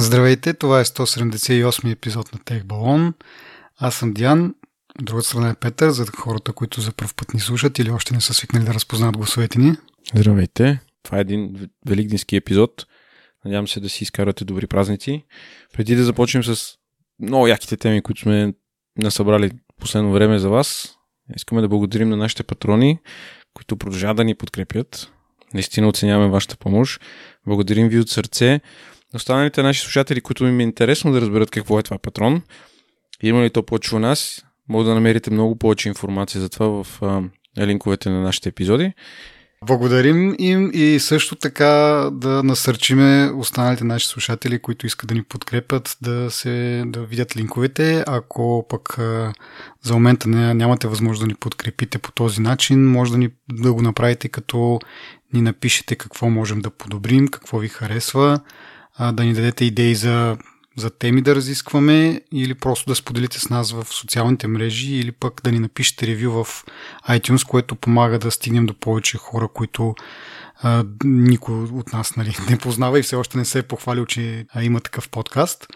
Здравейте, това е 178 епизод на Тех Балон. Аз съм Диан, от другата страна е Петър, за хората, които за първ път ни слушат или още не са свикнали да разпознат гласовете ни. Здравейте, това е един великденски епизод. Надявам се да си изкарате добри празници. Преди да започнем с много яките теми, които сме насъбрали последно време за вас, искаме да благодарим на нашите патрони, които продължават да ни подкрепят. Наистина оценяваме вашата помощ. Благодарим ви от сърце. Останалите наши слушатели, които им е интересно да разберат какво е това патрон, има ли то повече у нас, може да намерите много повече информация за това в а, линковете на нашите епизоди. Благодарим им и също така да насърчиме останалите наши слушатели, които искат да ни подкрепят, да, се, да видят линковете. Ако пък за момента не, нямате възможност да ни подкрепите по този начин, може да, ни, да го направите като ни напишете какво можем да подобрим, какво ви харесва, а, да ни дадете идеи за за теми да разискваме или просто да споделите с нас в социалните мрежи или пък да ни напишете ревю в iTunes, което помага да стигнем до повече хора, които а, никой от нас нали, не познава и все още не се е похвалил, че а, има такъв подкаст.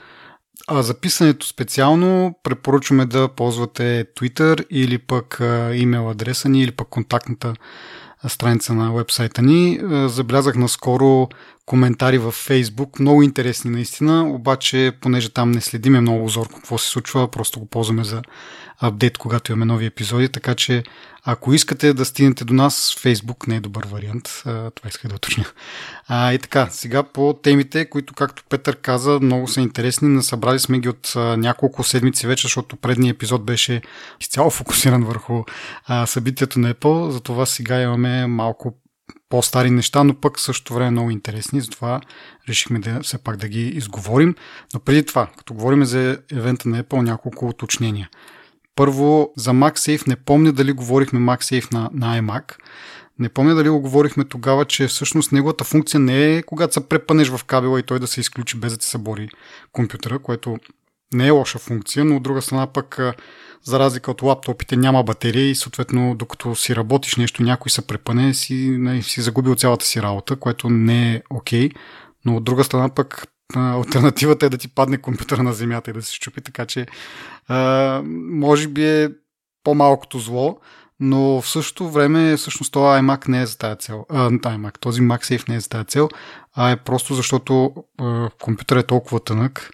А за специално препоръчваме да ползвате Twitter или пък имейл адреса ни или пък контактната страница на вебсайта ни. Забелязах наскоро коментари във Фейсбук, много интересни наистина, обаче понеже там не следиме много зорко какво се случва, просто го ползваме за апдейт, когато имаме нови епизоди, така че ако искате да стигнете до нас, Фейсбук не е добър вариант, това исках да уточня. А, и така, сега по темите, които, както Петър каза, много са интересни, насъбрали сме ги от няколко седмици вече, защото предният епизод беше изцяло фокусиран върху събитието на Apple, затова сега имаме малко по-стари неща, но пък също време много интересни, затова решихме да все пак да ги изговорим. Но преди това, като говорим за евента на Apple, няколко уточнения. Първо, за MagSafe не помня дали говорихме MagSafe на, на iMac. Не помня дали го говорихме тогава, че всъщност неговата функция не е когато се препънеш в кабела и той да се изключи без да ти събори компютъра, което не е лоша функция, но от друга страна пък за разлика от лаптопите няма батерия и съответно докато си работиш нещо, някой се препъне, си, не, нали, си загубил цялата си работа, което не е окей. Okay. Но от друга страна пък альтернативата е да ти падне компютъра на земята и да се щупи, така че а, може би е по-малкото зло, но в същото време всъщност това iMac не е за тази цел. А, iMac, този MagSafe не е за тази цел, а е просто защото а, компютърът е толкова тънък,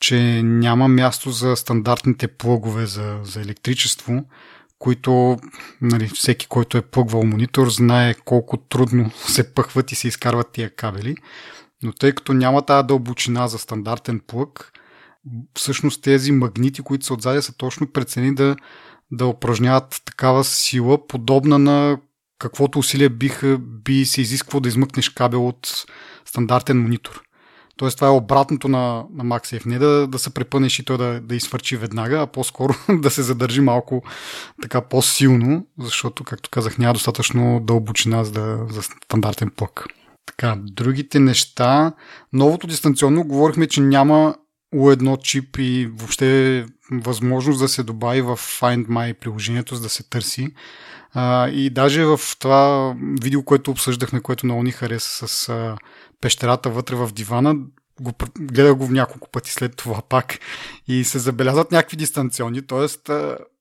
че няма място за стандартните плъгове за, за електричество, които нали, всеки, който е плъгвал монитор, знае колко трудно се пъхват и се изкарват тия кабели. Но тъй като няма тази дълбочина за стандартен плъг, всъщност тези магнити, които са отзади, са точно прецени да, да упражняват такава сила, подобна на каквото усилие биха, би се изисквало да измъкнеш кабел от стандартен монитор. Тоест това е обратното на, на MagSafe. Не да, да се препънеш и той да, да изфърчи веднага, а по-скоро да се задържи малко така по-силно, защото, както казах, няма достатъчно дълбочина за, за стандартен плък. Така, другите неща. Новото дистанционно говорихме, че няма U1 чип и въобще възможност да се добави в Find My приложението, за да се търси. А, и даже в това видео, което обсъждахме, което много ни хареса с а, пещерата вътре в дивана, го, гледах го в няколко пъти след това пак и се забелязват някакви дистанционни, т.е.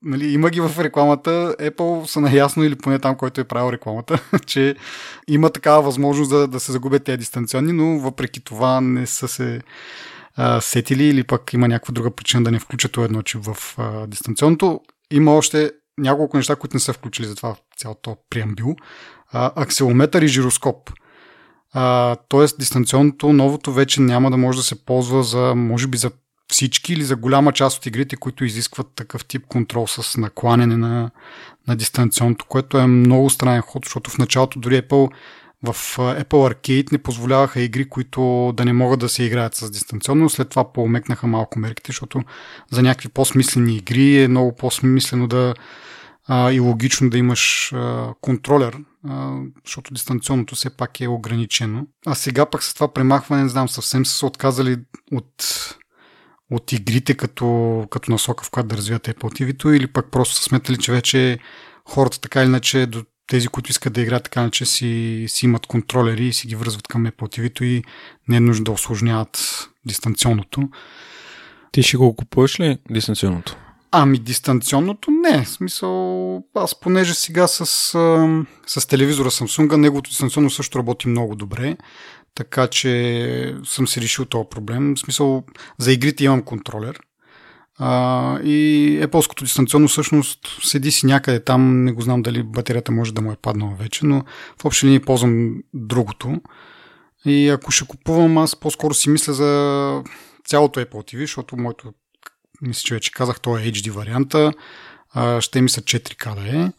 Нали, има ги в рекламата, Apple са наясно или поне там, който е правил рекламата, че има такава възможност да, да се загубят тези дистанционни, но въпреки това не са се а, сетили или пък има някаква друга причина да не включат едно чип в а, дистанционното. Има още няколко неща, които не са включили за това цялото преамбил. Акселометър и жироскоп. Тоест, дистанционното, новото вече няма да може да се ползва за, може би, за всички или за голяма част от игрите, които изискват такъв тип контрол с накланяне на, на дистанционното, което е много странен ход, защото в началото дори Apple в Apple Arcade не позволяваха игри, които да не могат да се играят с дистанционно. След това по-умекнаха малко мерките, защото за някакви по-смислени игри е много по-смислено да а, и логично да имаш а, контролер, защото дистанционното все пак е ограничено. А сега пък с това премахване, не знам, съвсем са се отказали от, от игрите като, като насока, в която да развият Apple TV-то или пък просто са сметали, че вече хората така или иначе до тези, които искат да играят така, че си, си имат контролери и си ги връзват към Apple TV и не е нужно да осложняват дистанционното. Ти ще го купуваш ли дистанционното? Ами дистанционното не. В смисъл, аз понеже сега с, с телевизора Samsung, неговото дистанционно също работи много добре, така че съм си решил този проблем. В смисъл, за игрите имам контролер. А, и Apple-ското дистанционно всъщност седи си някъде там, не го знам дали батерията може да му е паднала вече, но в общи линии ползвам другото. И ако ще купувам, аз по-скоро си мисля за цялото Apple TV, защото моето, мисля, че вече казах, то е HD варианта, а, ще ми са 4K да е.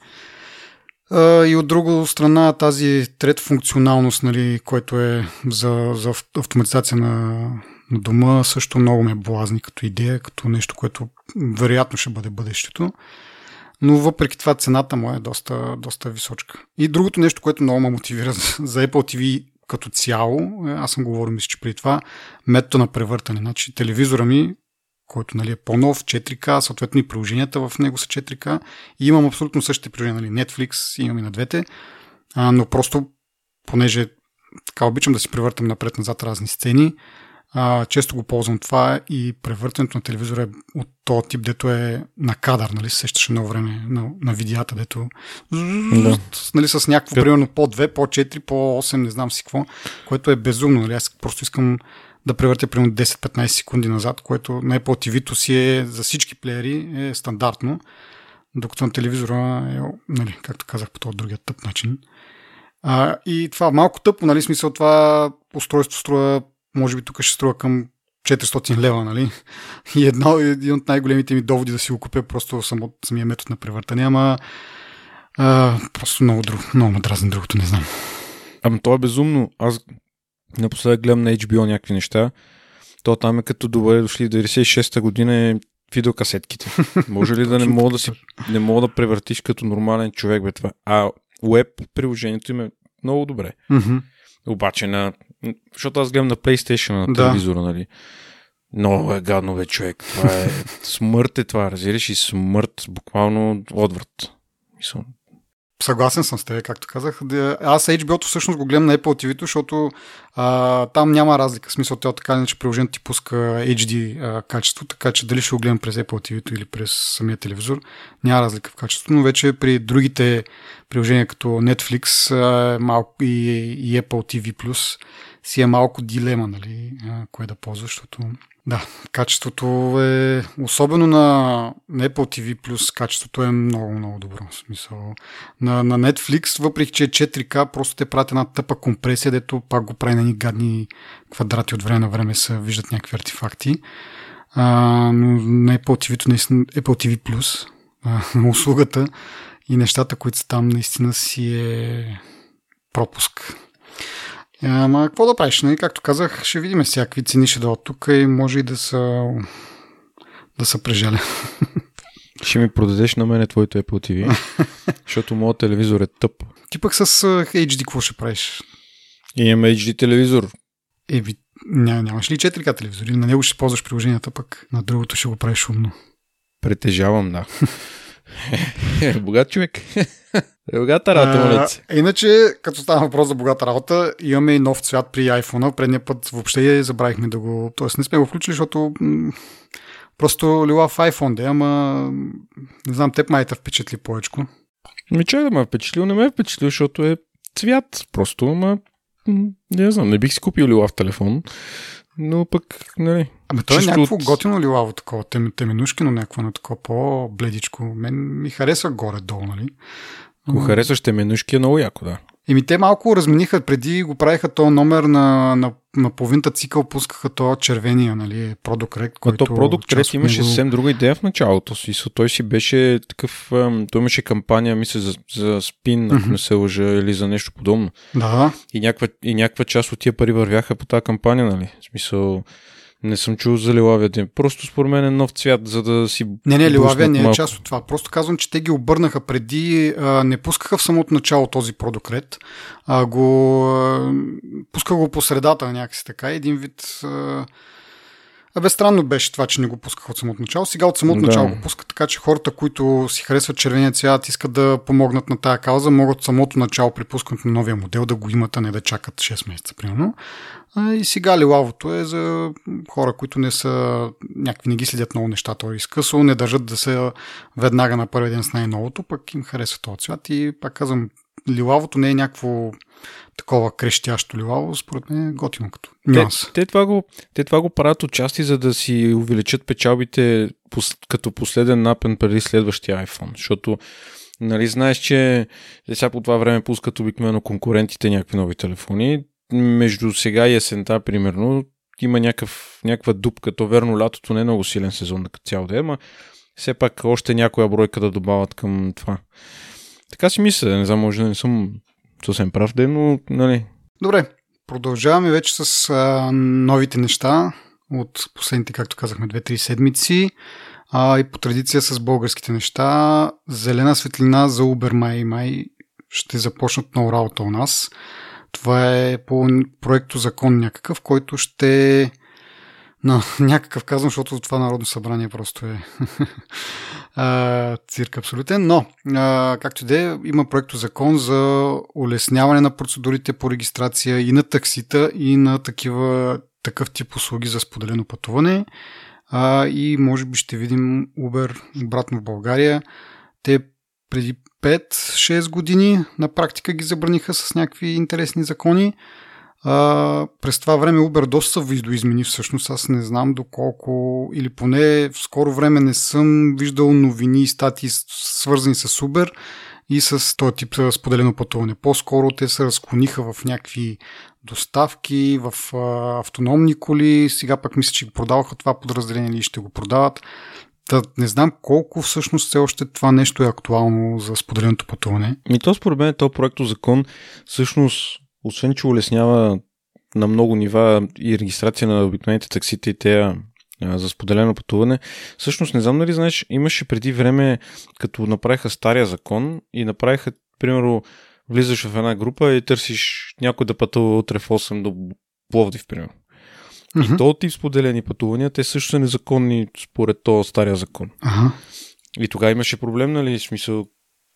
А, и от друга страна тази трета функционалност, нали, което е за, за автоматизация на, на дома, също много ме блазни като идея, като нещо, което вероятно ще бъде бъдещето. Но въпреки това цената му е доста, доста височка. И другото нещо, което много ме мотивира за Apple TV като цяло, аз съм говорил, мисля, че при това, метода на превъртане. Значи телевизора ми, който нали, е по-нов, 4К, съответно и приложенията в него са 4К и имам абсолютно същите приложения, нали, Netflix, имам и на двете, а, но просто, понеже така обичам да си превъртам напред-назад разни сцени, а, често го ползвам това и превъртането на телевизора е от този тип, дето е на кадър, нали, се сещаше много време на, на видеята, дето да. нали, с някакво, примерно по 2, по 4, по 8, не знам си какво, което е безумно, нали, аз просто искам да превъртя примерно 10-15 секунди назад, което на Apple TV си е за всички плеери е стандартно, докато на телевизора е, нали, както казах по този другия тъп начин. А, и това малко тъпо, нали, смисъл това устройство струва може би тук ще струва към 400 лева, нали? И едно, един от най-големите ми доводи да си го купя просто само, самия метод на превъртане, ама а, просто много, друг, много ме другото, не знам. Ама то е безумно. Аз напоследък гледам на HBO някакви неща. То там е като добре дошли 96-та година е видеокасетките. Може ли да не мога да си не мога да превъртиш като нормален човек бе това? А веб приложението им е много добре. Mm-hmm. Обаче на... Защото аз гледам на PlayStation на телевизора, да. нали? Много е гадно, бе, човек. Това е... смърт е това, разбираш? И смърт, буквално отврат. Мисъл, Съгласен съм с теб, както казах. Аз HBO-то всъщност го гледам на Apple TV, защото а, там няма разлика. В смисъл, те така че приложението ти пуска HD а, качество, така че дали ще го гледам през Apple TV или през самия телевизор, няма разлика в качеството, но вече при другите приложения като Netflix а, малко и, и Apple TV+, си е малко дилема, нали, кое да ползваш, защото да, качеството е, особено на, Apple TV+, качеството е много, много добро. В смисъл. На, на Netflix, въпреки че е 4K, просто те правят една тъпа компресия, дето пак го прави на ни гадни квадрати от време на време се виждат някакви артефакти. А, но на Apple TV, наистина, Apple TV+, а, услугата и нещата, които са там, наистина си е пропуск. Ама какво да правиш? Нали? Както казах, ще видим всякакви цени ще дойдат тук и може и да са да са прежаля. Ще ми продадеш на мене твоето Apple TV, защото моят телевизор е тъп. Ти пък с HD какво ще правиш? И имам HD телевизор. Еби, ня, нямаш ли 4К телевизор? На него ще ползваш приложенията, пък на другото ще го правиш умно. Притежавам, да. Богат човек. Е богата работа, а, Иначе, като става въпрос за богата работа, имаме и нов цвят при iPhone. Предния път въобще забравихме да го... Тоест не сме го включили, защото просто лила в iPhone да ама не знам, теб май впечатли повече. Ми чай да ме е впечатлил, не ме е впечатлил, защото е цвят просто, ама не знам, не бих си купил лила в телефон, но пък, нали... Ами то е някакво от... готино лилаво такова, тем, теменушки, но някакво на такова по-бледичко. Мен ми харесва горе-долу, нали? Ако харесваш теменушки е много яко, да. Еми те малко размениха, преди го правиха този номер на, на, на половинта цикъл, пускаха този червения, нали, Product Rect, който... то Product Rect имаше него... съвсем друга идея в началото си. Той си беше такъв, той имаше кампания, мисля, за, за спин, ако mm-hmm. не се лъжа, или за нещо подобно. Да. И някаква, и някаква част от тия пари вървяха по тази кампания, нали? В смисъл, не съм чул за лилавия дим. Просто според мен е нов цвят, за да си... Не, не, лилавия не е част от това. Просто казвам, че те ги обърнаха преди, а, не пускаха в самото начало този продокрет, а го а, пускаха го по средата някакси така. Един вид... А, Абе, странно беше това, че не го пусках от самото начало. Сега от самото Да. начало го пускат, така че хората, които си харесват червения цвят, искат да помогнат на тая кауза, могат от самото начало при пускането на новия модел да го имат, а не да чакат 6 месеца, примерно. И сега лилавото е за хора, които не са някакви, не ги следят много нещата изкъсо, не държат да се веднага на първи ден с най-новото, пък им харесва този цвят и пак казвам, лилавото не е някакво такова крещящо лилаво, според мен е готино като нюанс. Те, те, това го, те това го правят отчасти, за да си увеличат печалбите пос, като последен напен преди следващия iPhone. Защото, нали, знаеш, че сега по това време пускат обикновено конкурентите някакви нови телефони. Между сега и есента, примерно, има някакъв, някаква дупка. То верно, лятото не е много силен сезон като цяло да е, ама все пак още някоя бройка да добавят към това. Така си мисля, не знам, може да не съм съвсем прав ден, но нали, Добре, продължаваме вече с а, новите неща от последните, както казахме, 2-3 седмици. А, и по традиция с българските неща. Зелена светлина за Uber май май ще започнат много работа у нас. Това е по проекто закон някакъв, който ще на някакъв казвам, защото това Народно събрание просто е цирк абсолютен. Но, а, както и да е, има проекто закон за улесняване на процедурите по регистрация и на таксита, и на такива, такъв тип услуги за споделено пътуване. А, и може би ще видим Uber обратно в България. Те преди 5-6 години на практика ги забраниха с някакви интересни закони. А, през това време Uber доста се видоизмени всъщност. Аз не знам доколко, или поне в скоро време не съм виждал новини и статии свързани с Uber и с този тип споделено пътуване. По-скоро те се разклониха в някакви доставки, в а, автономни коли. Сега пък мисля, че продаваха това подразделение или ще го продават. Та, не знам колко всъщност все още това нещо е актуално за споделеното пътуване. Ми то според мен този проекто закон всъщност, освен че улеснява на много нива и регистрация на обикновените таксите и тея за споделено пътуване, всъщност не знам дали знаеш, имаше преди време, като направиха стария закон и направиха, примерно, влизаш в една група и търсиш някой да пътува утре в 8 до Пловдив, примерно. Мгм. И то тип споделени пътувания, те също са незаконни според то стария закон. Ага. И тогава имаше проблем, нали, в смисъл,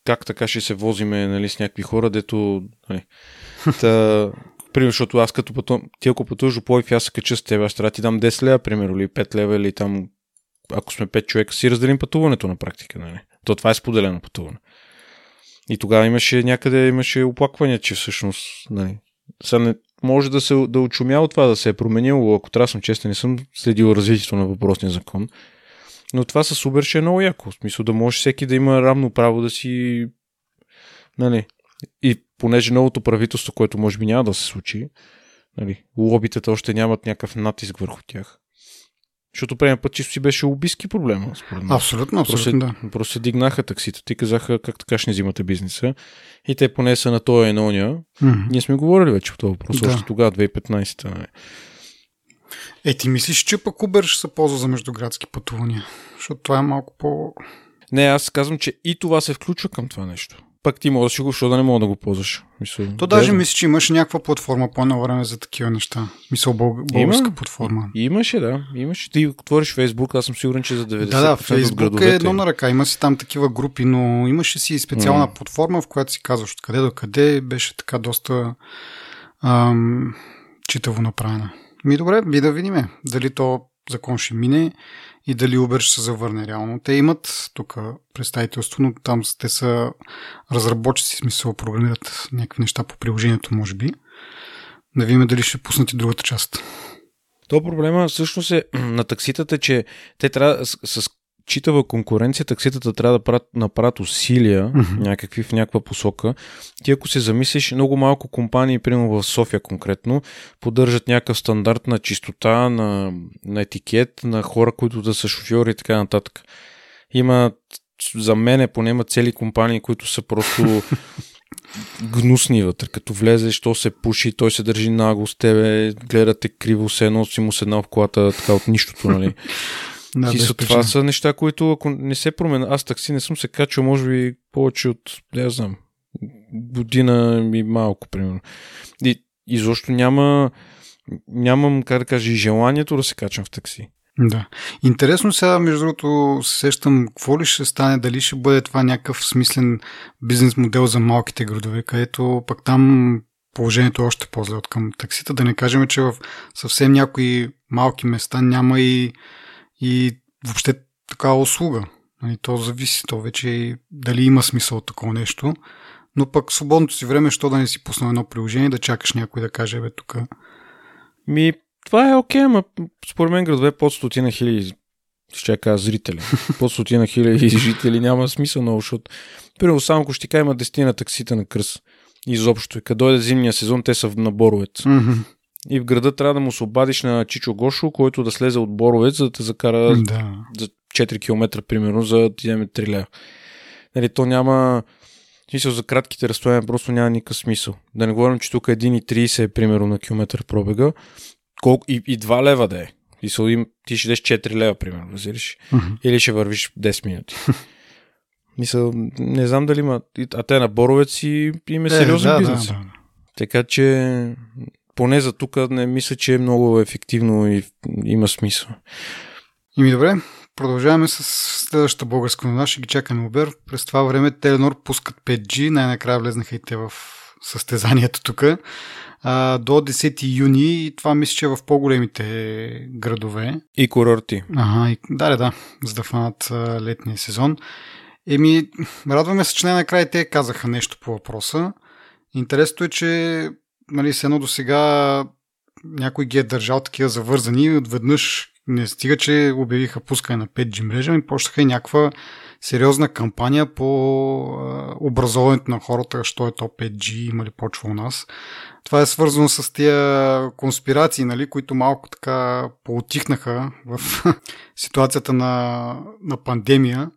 как така ще се возиме, нали, с някакви хора, дето, нали, та, примерно, защото аз като пътувам, ти ако пътуваш до Пловдив, аз се кача с теб, аз трябва да ти дам 10 лева, примерно, или 5 лева, или там, ако сме 5 човека, си разделим пътуването на практика, нали. То това е споделено пътуване. И тогава имаше някъде, имаше оплаквания, че всъщност, нали, сега не, може да се да очумяло това, да се е променило, ако трябва съм честен, не съм следил развитието на въпросния закон. Но това с Uber ще е много яко. В смисъл да може всеки да има равно право да си... Нали? И понеже новото правителство, което може би няма да се случи, нали, лобитата още нямат някакъв натиск върху тях. Защото предния път чисто си беше лобистки проблема, според мен. Абсолютно, абсолютно да. Просто, просто се дигнаха таксите. Ти казаха как така ще не взимате бизнеса. И те поне са на този енония. Мгм. Ние сме говорили вече по този въпрос. Да. Още тогава, 2015-та. Е, ти мислиш, че пък Uber ще се ползва за междуградски пътувания? Защото това е малко по... Не, аз казвам, че и това се включва към това нещо. Пак ти можеш да го, защото да не мога да го ползваш. Мисъл, То даже да, мисля, че имаше някаква платформа по едно време за такива неща. Мисъл, бълг... българска Има. платформа. Имаше, да. Имаше. Ти отвориш Фейсбук, аз съм сигурен, че за 90% Да, да, Фейсбук е едно на ръка. Има си там такива групи, но имаше си специална М. платформа, в която си казваш откъде до къде. Беше така доста ам, читаво направена. Ми добре, би да видим дали то закон ще мине и дали Uber ще се завърне реално. Те имат тук представителство, но там те са разработчици, смисъл програмират някакви неща по приложението, може би. Да видим дали ще пуснат и другата част. То проблема всъщност е на такситата, че те трябва с, с читава конкуренция, такситата трябва да правят, направят усилия Мгм. някакви в някаква посока. Ти ако се замислиш, много малко компании, примерно в София конкретно, поддържат някакъв стандарт на чистота, на, на етикет, на хора, които да са шофьори и така нататък. Има, за мен поне има цели компании, които са просто гнусни вътре. Като влезеш, то се пуши, той се държи нагло с тебе, гледате криво, се едно си му седнал в колата, така от нищото, нали? Да, са, това са неща, които ако не се променят, аз такси не съм се качил, може би повече от, я знам, година и малко, примерно. И изобщо няма, нямам, как да кажа, и желанието да се качвам в такси. Да. Интересно сега, между другото, се сещам, какво ли ще стане, дали ще бъде това някакъв смислен бизнес модел за малките градове, където пък там положението е още по-зле от към таксита. Да не кажем, че в съвсем някои малки места няма и, и въобще такава услуга. Нали, то зависи, то вече и дали има смисъл от такова нещо. Но пък свободното си време, що да не си пуснал едно приложение, да чакаш някой да каже, бе, тук. Ми, това е окей, ама според мен градове под стотина хиляди ще кажа зрители. Под стотина хиляди жители няма смисъл много, защото примерно само Кощика има дестина таксита на кръс. Изобщо. И като дойде зимния сезон, те са на Боровец. Mm-hmm. И в града трябва да му се обадиш на Чичо Гошо, който да слезе от Боровец, за да те закара Да. за 4 км, примерно, за да ти вземе 3 лева. Нали, то няма... Смисъл за кратките разстояния просто няма никакъв смисъл. Да не говорим, че тук 1,30 е примерно на километър пробега. Колко, и, и 2 лева да е. Смисъл, им, ти ще дадеш 4 лева, примерно, разбираш? Mm-hmm. Или ще вървиш 10 минути. Мисъл, не знам дали има... А те на Боровец и им е сериозен да, бизнес. Да, да. Така че поне за тук не мисля, че е много ефективно и има смисъл. И ми добре, продължаваме с следващата българска новина. Ще ги чакаме Убер. През това време Теленор пускат 5G. Най-накрая влезнаха и те в състезанието тук. А, до 10 юни и това мисля, че е в по-големите градове. И курорти. Ага, и, да, да, за да фанат а, летния сезон. Еми, радваме се, че най-накрая те казаха нещо по въпроса. Интересното е, че нали, с едно до сега някой ги е държал такива завързани и отведнъж не стига, че обявиха пускане на 5G мрежа, и почнаха и някаква сериозна кампания по а, образоването на хората, що е то 5G, има ли почва у нас. Това е свързано с тия конспирации, нали, които малко така поотихнаха в ситуацията на, на пандемия.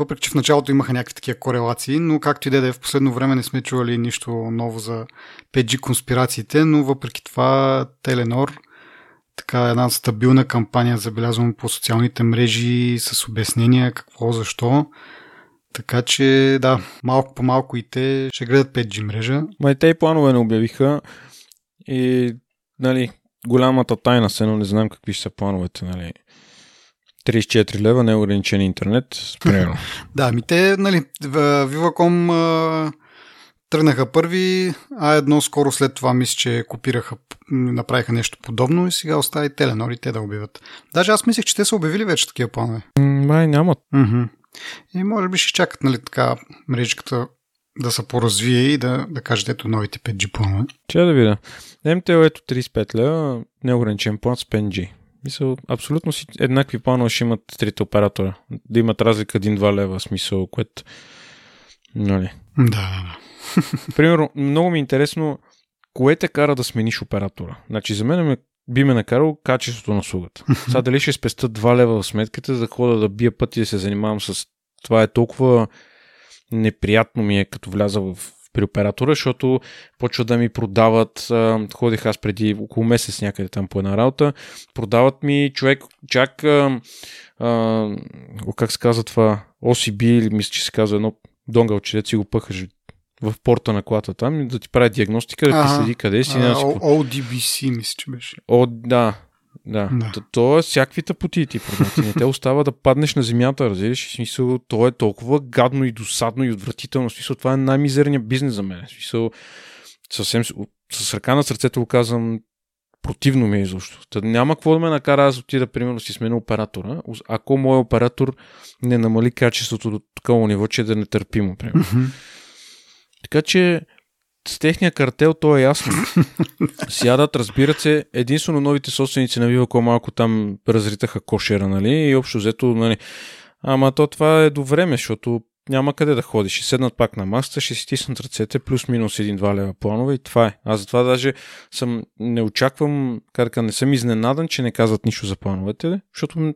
Въпреки, че в началото имаха някакви такива корелации, но както и да е, в последно време не сме чували нищо ново за 5G конспирациите, но въпреки това Теленор така една стабилна кампания, забелязвам по социалните мрежи с обяснения какво, защо. Така че да, малко по малко и те ще гледат 5G мрежа. Май те и планове не обявиха и нали, голямата тайна се, но не знам какви ще са плановете. Нали. 34 лева, неограничен интернет, примерно. Да, ми те, нали, Viva.com а, тръгнаха първи, а едно скоро след това мисля, че копираха, направиха нещо подобно и сега остави Теленор и те да обявят. Даже аз мислех, че те са обявили вече такива планове. Май нямат. И може би ще чакат, нали, така мрежката да се поразвие и да, да кажат ето новите 5G планове. Че да видя. МТО ето 35 лева, неограничен план с 5G. Мисъл, абсолютно си еднакви планове ще имат трите оператора. Да имат разлика 1-2 лева, смисъл, което... Нали. Да, да, да. Примерно, много ми е интересно, кое те кара да смениш оператора? Значи, за мен ме, би ме накарало качеството на услугата. Сега дали ще спеста 2 лева в сметката, за да хода да бия пъти и да се занимавам с... Това е толкова неприятно ми е, като вляза в при оператора, защото почва да ми продават, ходих аз преди около месец някъде там по една работа, продават ми човек чак а, а, как се казва това, OCB или мисля, че се казва едно донгълче, да си го пъхаш в порта на колата там, да ти прави диагностика, да ти следи къде си. А, си. ODBC мисля, че беше. О, да. Да. Да. То, то е всякакви тъпоти ти. Не те остава да паднеш на земята, разбираш? В смисъл, то е толкова гадно и досадно и отвратително. В смисъл, това е най-мизерният бизнес за мен. В смисъл, съвсем с- ръка на сърцето го казвам, противно ми е изобщо. Та няма какво да ме накара аз отида, примерно, си сменя оператора, ако моят оператор не намали качеството до такова ниво, че е да нетърпимо, примерно. Мгм. Така че с техния картел то е ясно. Сядат, разбират се, единствено новите собственици на Viva.com малко там разритаха кошера, нали? И общо взето, нали? Ама то това е до време, защото няма къде да ходиш. Ще седнат пак на масата, ще си стиснат ръцете, плюс-минус 1-2 лева планове и това е. Аз затова даже съм, не очаквам, кажа, не съм изненадан, че не казват нищо за плановете, защото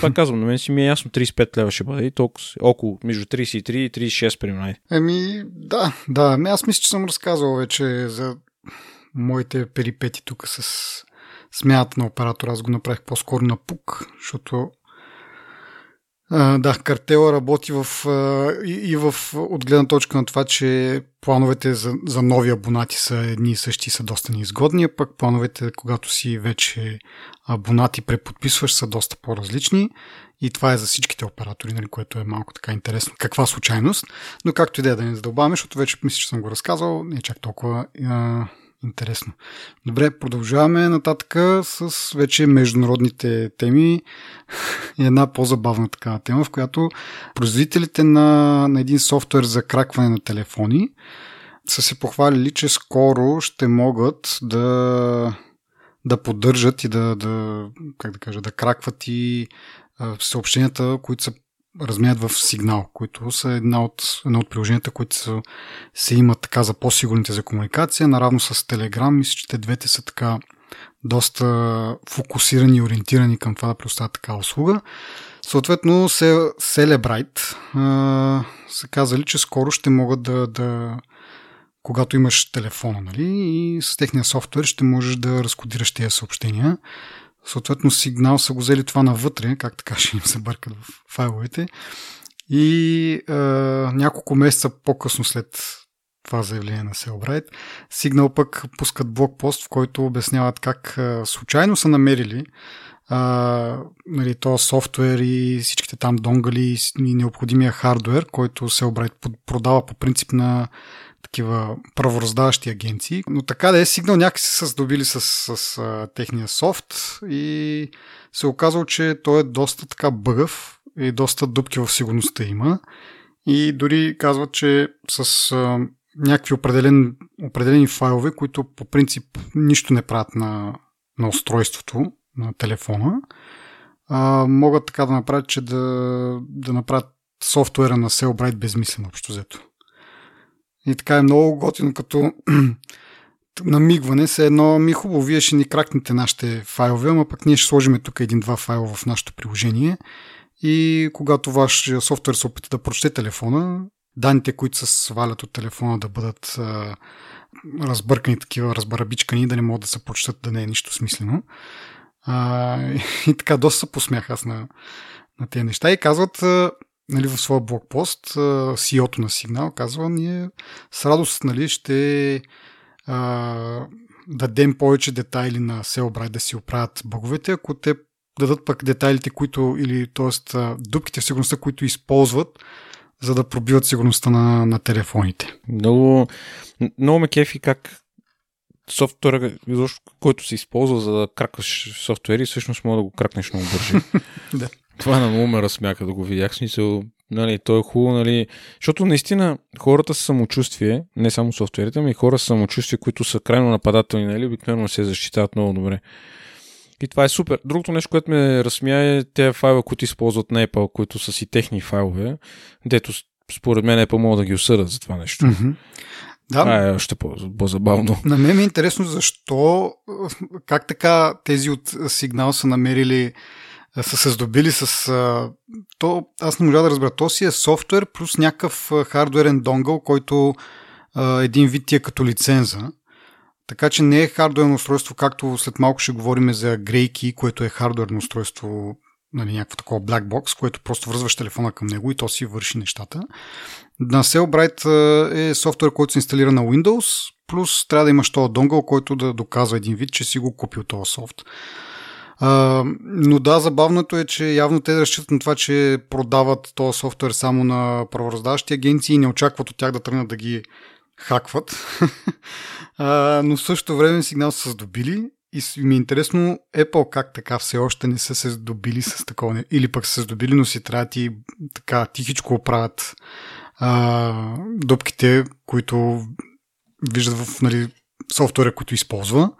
пак казвам, на мен си ми е ясно 35 лева ще бъде и толкова, около между 33 и 36 примерно. Айде. Еми, да, да. Ами аз мисля, че съм разказвал вече за моите перипети тук с смяната на оператора. Аз го направих по-скоро на пук, защото Да, картела работи в, и, и в отгледна точка на това, че плановете за, за нови абонати са едни и същи са доста неизгодни, а пък плановете, когато си вече абонати преподписваш, са доста по-различни. И това е за всичките оператори, нали, което е малко така интересно. Каква случайност. Но както и да е да не задълбаваме, защото вече мисля, че съм го разказал, не е чак толкова интересно. Добре, продължаваме нататък с вече международните теми. Една по-забавна такава тема, в която производителите на, на един софтуер за кракване на телефони са се похвалили, че скоро ще могат да да поддържат и да, да, как да кажа, да кракват и съобщенията, които са разменят в сигнал, които са една от, една от приложенията, които са, се имат така за по-сигурните за комуникация, наравно с Telegram. Мисля, че те двете са така доста фокусирани и ориентирани към това да предоставят така услуга. Съответно, Celebrite а, са казали, че скоро ще могат да, да когато имаш телефона, нали, и с техния софтуер ще можеш да разкодираш тези съобщения. Съответно, сигнал са го взели това навътре, как така ще им се бъркат в файловете. И е, няколко месеца по-късно след това заявление на Селбрайт, Сигнал пък пускат блокпост, в който обясняват как е, случайно са намерили а, нали, то софтуер и всичките там донгали и необходимия хардуер, който Селбрайт продава по принцип на такива правораздаващи агенции. Но така да е, сигнал някакси са здобили с, с, с техния софт и се оказало, че той е доста така бъгъв и доста дупки в сигурността има. И дори казват, че с а, някакви определен, определени файлове, които по принцип нищо не правят на, на устройството, на телефона, а, могат така да направят, че да, да направят софтуера на Cellbrite безмислен общо взето. И така е много готино като намигване. Се едно ми хубаво, вие ще ни кракнете нашите файлове, ама пък ние ще сложим тук един-два файла в нашето приложение. И когато ваш софтуер се опита да прочете телефона, данните, които се свалят от телефона да бъдат а, разбъркани такива, разбарабичкани, да не могат да се прочетат, да не е нищо смислено. А, и така доста се посмях аз на, на тези неща. И казват, нали, в своя блокпост, CEO-то на Сигнал казва, ние с радост нали, ще а, дадем повече детайли на Селбрайт да си оправят бъговете, ако те дадат пък детайлите, които, или т.е. дупките в сигурността, които използват, за да пробиват сигурността на, на телефоните. Много, много ме кефи как софтуера, който се използва за да кракваш софтуери, всъщност може да го кракнеш много бързо. да. Това на много ме разсмяка да го видях. Смисъл, нали, то е хубаво, нали, защото наистина хората с самочувствие, не само софтуерите, ами хора с самочувствие, които са крайно нападателни, нали, обикновено се защитават много добре. И това е супер. Другото нещо, което ме разсмя е тези файлове, които използват на Apple, които са си техни файлове, дето според мен Apple могат да ги осъдат за това нещо. Mm-hmm. Да. Това е още по-забавно. На мен ми е интересно защо, как така тези от сигнал са намерили са се здобили с... А, то, аз не можа да разбера. То си е софтуер плюс някакъв хардуерен донгъл, който а, един вид ти е като лиценза. Така че не е хардуерно устройство, както след малко ще говорим за Grey което е хардуерно устройство, нали, някакво такова black box, което просто връзваш телефона към него и то си върши нещата. На Cellbrite е софтуер, който се инсталира на Windows, плюс трябва да имаш този донгъл, който да доказва един вид, че си го купил този софт. А, но да, забавното е, че явно те разчитат на това, че продават този софтуер само на правораздаващи агенции и не очакват от тях да тръгнат да ги хакват. а, но в същото време сигнал са здобили и ми е интересно Apple как така все още не са се здобили с такова. Или пък са се здобили, но си трябва и така тихичко оправят а, дупките, които виждат в нали, софтуера, който използва.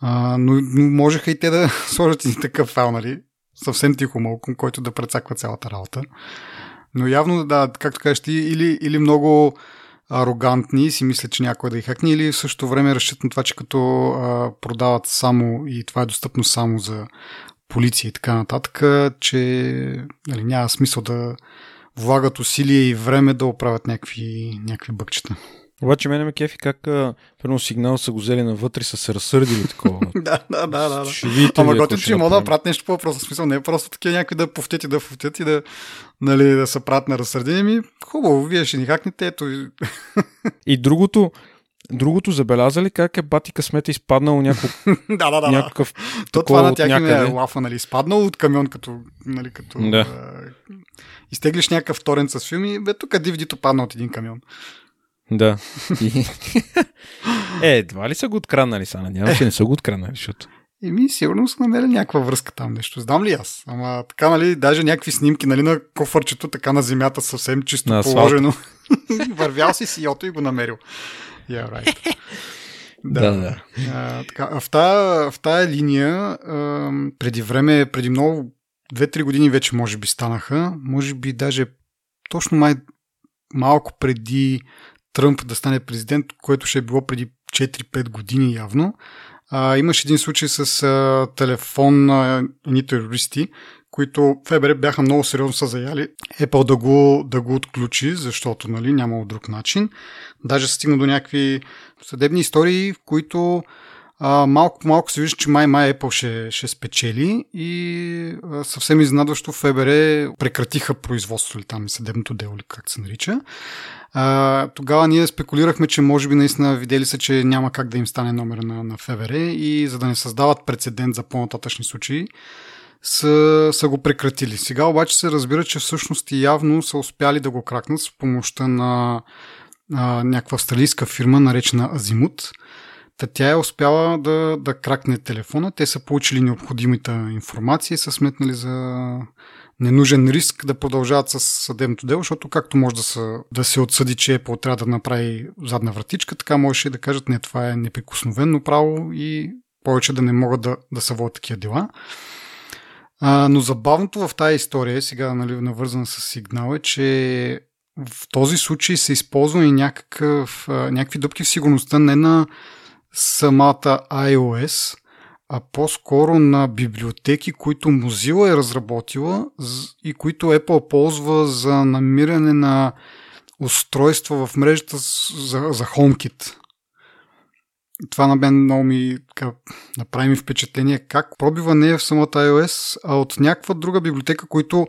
А, но, можеха и те да сложат и такъв файл, нали? Съвсем тихо малко, който да прецаква цялата работа. Но явно, да, както кажеш ти, или, или много арогантни си мислят, че някой да ги хакне, или в същото време разчитат на това, че като а, продават само и това е достъпно само за полиция и така нататък, че нали, няма смисъл да влагат усилия и време да оправят някакви, някакви бъкчета. Обаче мене ме кефи как първо сигнал са го взели навътре са се разсърдили такова. да, да, да, да. Ще видите Ама готин, какво че мога да правят нещо по-просто. Смисъл не е просто такива някои да повтят и да повтят и да, нали, да се правят на разсърдени. Ми, хубаво, вие ще ни хакнете, ето. и- другото, другото забелязали как е бати късмета изпаднал някакъв, да, да, да. някакъв То това на тях им е лафа, нали, изпаднал от камион, като, нали, като Да. изтеглиш някакъв торент с филми, бе, тук DVD-то падна от един камион. Да. И... е, едва ли са го откранали са? Надявам се, не са го откранали, защото... И ми сигурно са намерили някаква връзка там нещо. Знам ли аз? Ама така, нали, даже някакви снимки, нали, на кофърчето, така на земята, съвсем чисто На положено. Вървял си си йото и го намерил. Yeah, right. Да, да. А, така, а в, тая, в тая линия, а, преди време, преди много, 2-3 години вече може би станаха, може би даже точно май малко преди Тръмп да стане президент, което ще е било преди 4-5 години явно, а, имаше един случай с а, телефон на едни терористи, които ФБР бяха много сериозно са заяли Apple да го, да го отключи, защото нали, нямало друг начин. Даже стигна до някакви съдебни истории, в които малко малко се вижда, че май-май Apple ще, ще спечели и а, съвсем изненадващо ФБР прекратиха производството или там съдебното дело, или как се нарича. А, тогава ние спекулирахме, че може би наистина видели са, че няма как да им стане номер на, на ФВР и за да не създават прецедент за по-нататъчни случаи, са, са го прекратили. Сега обаче се разбира, че всъщност явно са успяли да го кракнат с помощта на а, някаква австралийска фирма, наречена Азимут. Та тя е успяла да, да кракне телефона. Те са получили необходимата информация и са сметнали за ненужен риск да продължават с съдебното дело, защото както може да, са, да се отсъди, че Apple трябва да направи задна вратичка, така можеше да кажат, не, това е неприкосновено право и повече да не могат да, да се водят такива дела. А, но забавното в тази история, сега нали, навързана с сигнал, е, че в този случай се използва и някакъв, някакви дупки в сигурността не на самата iOS, а по-скоро на библиотеки, които Mozilla е разработила и които Apple ползва за намиране на устройства в мрежата за, за HomeKit. Това на мен много ми така, направи ми впечатление как пробива не е в самата iOS, а от някаква друга библиотека, които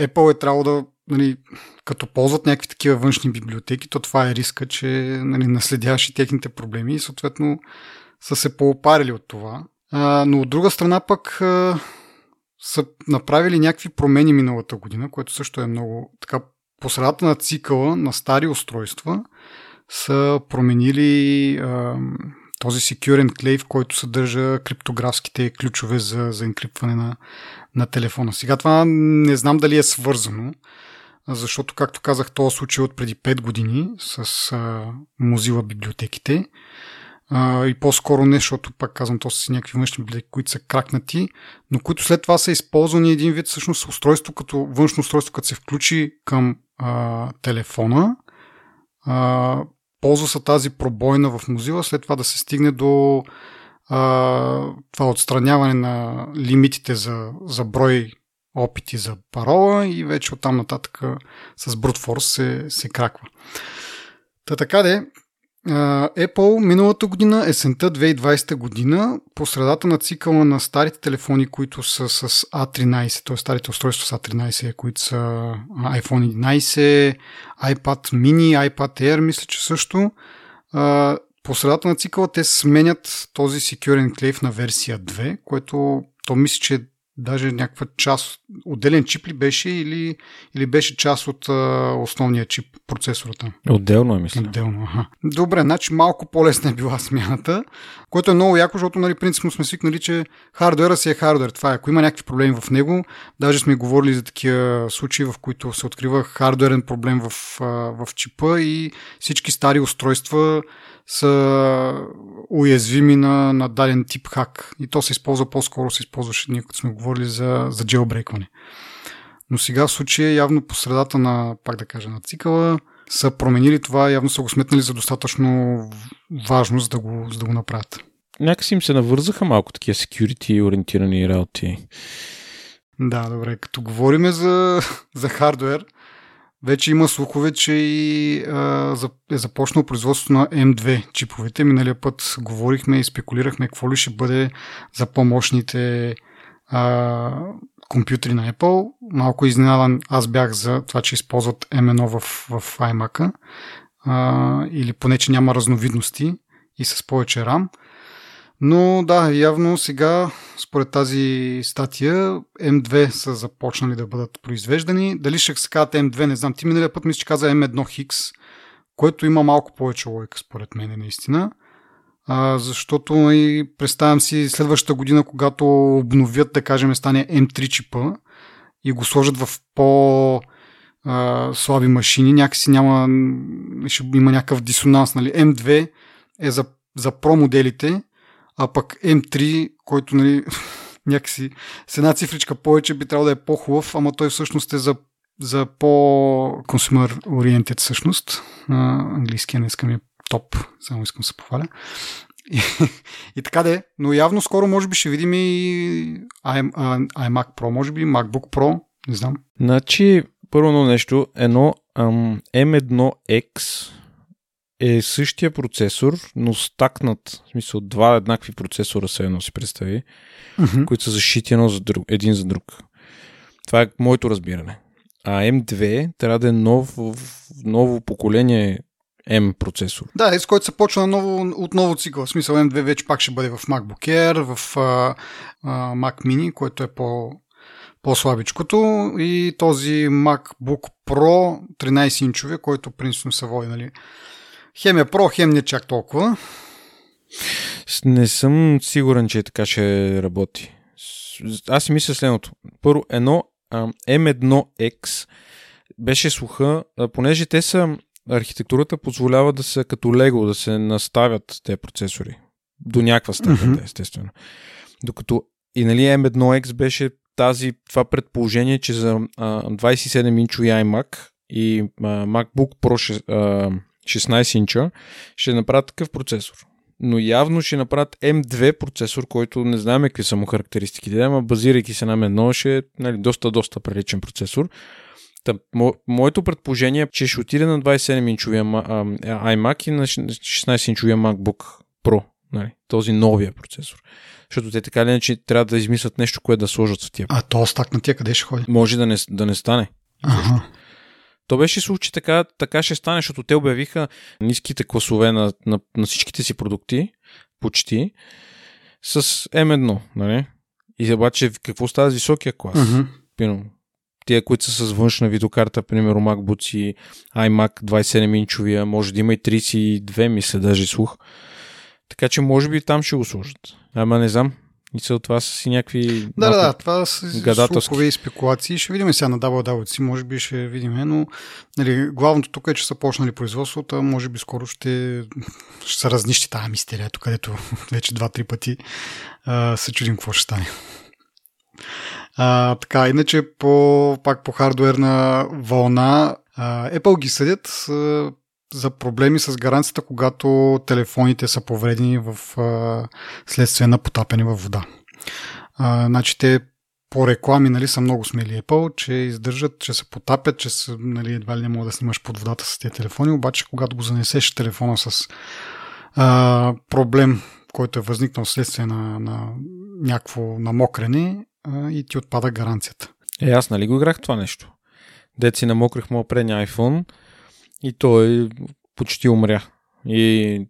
Apple е трябвало да, нали, като ползват някакви такива външни библиотеки, то това е риска, че нали, наследяваш и техните проблеми и съответно са се поопарили от това. А, но от друга страна пък а, са направили някакви промени миналата година, което също е много така по средата на цикъла на стари устройства са променили а, този Secure Enclave, който съдържа криптографските ключове за, за енкриптване на, на телефона. Сега това не знам дали е свързано, защото, както казах, този случай от преди 5 години с а, Mozilla библиотеките. А, и по-скоро не, защото пак казвам, то са някакви външни библиотеки, които са кракнати, но които след това са използвани един вид всъщност устройство, като външно устройство, като се включи към а, телефона, а, ползва се тази пробойна в Mozilla, след това да се стигне до а, това отстраняване на лимитите за, за брой опити за парола и вече оттам нататък с Force се, се краква. Та така де, Apple миналата година, есента 2020 година, по средата на цикъла на старите телефони, които са с A13, т.е. старите устройства с A13, които са iPhone 11, iPad mini, iPad Air, мисля, че също, по средата на цикъла те сменят този Secure Enclave на версия 2, което то мисля, че даже някаква част, отделен чип ли беше или, или беше част от а, основния чип, процесора там? Отделно е, мисля. Отделно, аха. Добре, значи малко по-лесна е била смяната, което е много яко, защото нали, принципно сме свикнали, че хардуера си е хардуер. Това е, ако има някакви проблеми в него, даже сме говорили за такива случаи, в които се открива хардуерен проблем в, в чипа и всички стари устройства са уязвими на, на даден тип хак. И то се използва по-скоро, се използваше, ние като сме говорили за, за джелбрейкване. Но сега в случая явно по средата на, пак да кажа, на цикъла, са променили това, явно са го сметнали за достатъчно важно, за да го, за да го направят. Някакси им се навързаха малко такива security ориентирани работи. Да, добре. Като говориме за, за хардвер, вече има слухове, че и а, е започнало производството на M2 чиповете. Миналия път говорихме и спекулирахме какво ли ще бъде за по-мощните а, компютри на Apple. Малко изненадан аз бях за това, че използват M1 в, в iMac а, или поне, че няма разновидности и с повече RAM. Но да, явно сега, според тази статия, M2 са започнали да бъдат произвеждани. Дали ще се казват M2, не знам. Ти миналия път мисля, че каза M1 Хикс, което има малко повече логика, според мен, наистина. А, защото и представям си следващата година, когато обновят, да кажем, стане M3 чипа и го сложат в по слаби машини, някакси няма, ще има някакъв дисонанс. Нали? M2 е за, за про а пък M3, който нали, някакси с една цифричка повече би трябвало да е по-хубав, ама той всъщност е за, за по-consumer oriented всъщност. А, английския днеска ми е топ, само искам да се похваля. И, и така де, но явно скоро може би ще видим и iMac Pro, може би MacBook Pro, не знам. Значи, първо нещо, едно ам, M1X е същия процесор, но стакнат, в смисъл два еднакви процесора се едно си представи, mm-hmm. които са защити едно за друг, един за друг. Това е моето разбиране. А M2 трябва да е нов, ново поколение M процесор. Да, с който се почва ново, отново цикъл. В смисъл M2 вече пак ще бъде в MacBook Air, в uh, Mac Mini, който е по, по-слабичкото и този MacBook Pro 13-инчовия, който принципно се води, нали, Хем е про, хем не чак толкова. Не съм сигурен, че така ще работи. Аз си мисля следното. Първо, едно M1X беше слуха, понеже те са архитектурата позволява да се като лего, да се наставят тези процесори. До някаква степен, mm-hmm. естествено. Докато и нали M1X беше тази, това предположение, че за 27-инчови iMac и а, MacBook Pro а, 16 инча, ще направят такъв процесор. Но явно ще направят M2 процесор, който не знаем какви са му характеристиките, ама базирайки се на M1 ще е нали, доста, доста приличен процесор. Та, мо, моето предположение е, че ще отиде на 27-инчовия iMac и на 16-инчовия MacBook Pro. Нали, този новия процесор. Защото те така или иначе трябва да измислят нещо, което да сложат в тия. А то стак на тия къде ще ходи? Може да не, да не стане. Ага. То беше случай така, така ще стане, защото те обявиха ниските класове на, на, на всичките си продукти, почти, с M1, нали? И обаче какво става с високия клас? Uh-huh. Тия, които са с външна видеокарта, примерно MacBook и iMac 27-инчовия, може да има и 32, мисля, даже слух. Така че може би там ще го сложат. Ама не знам. Са това са си някакви Да, да, да, това са слухове и спекулации. Ще видим сега на WWDC, може би ще видим, но нали, главното тук е, че са почнали производството, може би скоро ще, ще се разнищи тази мистерия, тук където вече два-три пъти а, се чудим какво ще стане. А, така, иначе по, пак по хардуерна вълна а, Apple ги съдят а, за проблеми с гаранцията, когато телефоните са повредени в а, следствие на потапени във вода. А, значи те по реклами нали, са много смели Apple, че издържат, че се потапят, че са, нали, едва ли не мога да снимаш под водата с тези телефони, обаче когато го занесеш телефона с а, проблем, който е възникнал следствие на, на някакво намокрене а, и ти отпада гаранцията. Е, аз нали го играх това нещо? Дет си намокрих моят предния iPhone, и той почти умря. И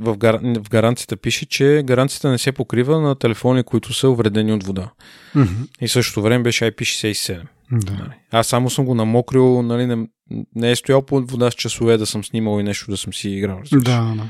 в, гар... в гаранцията пише, че гаранцията не се покрива на телефони, които са увредени от вода. Mm-hmm. И същото време беше IP67. Да. Нали. Аз само съм го намокрил, нали, не, не е стоял под вода с часове да съм снимал и нещо да съм си играл. Да, да.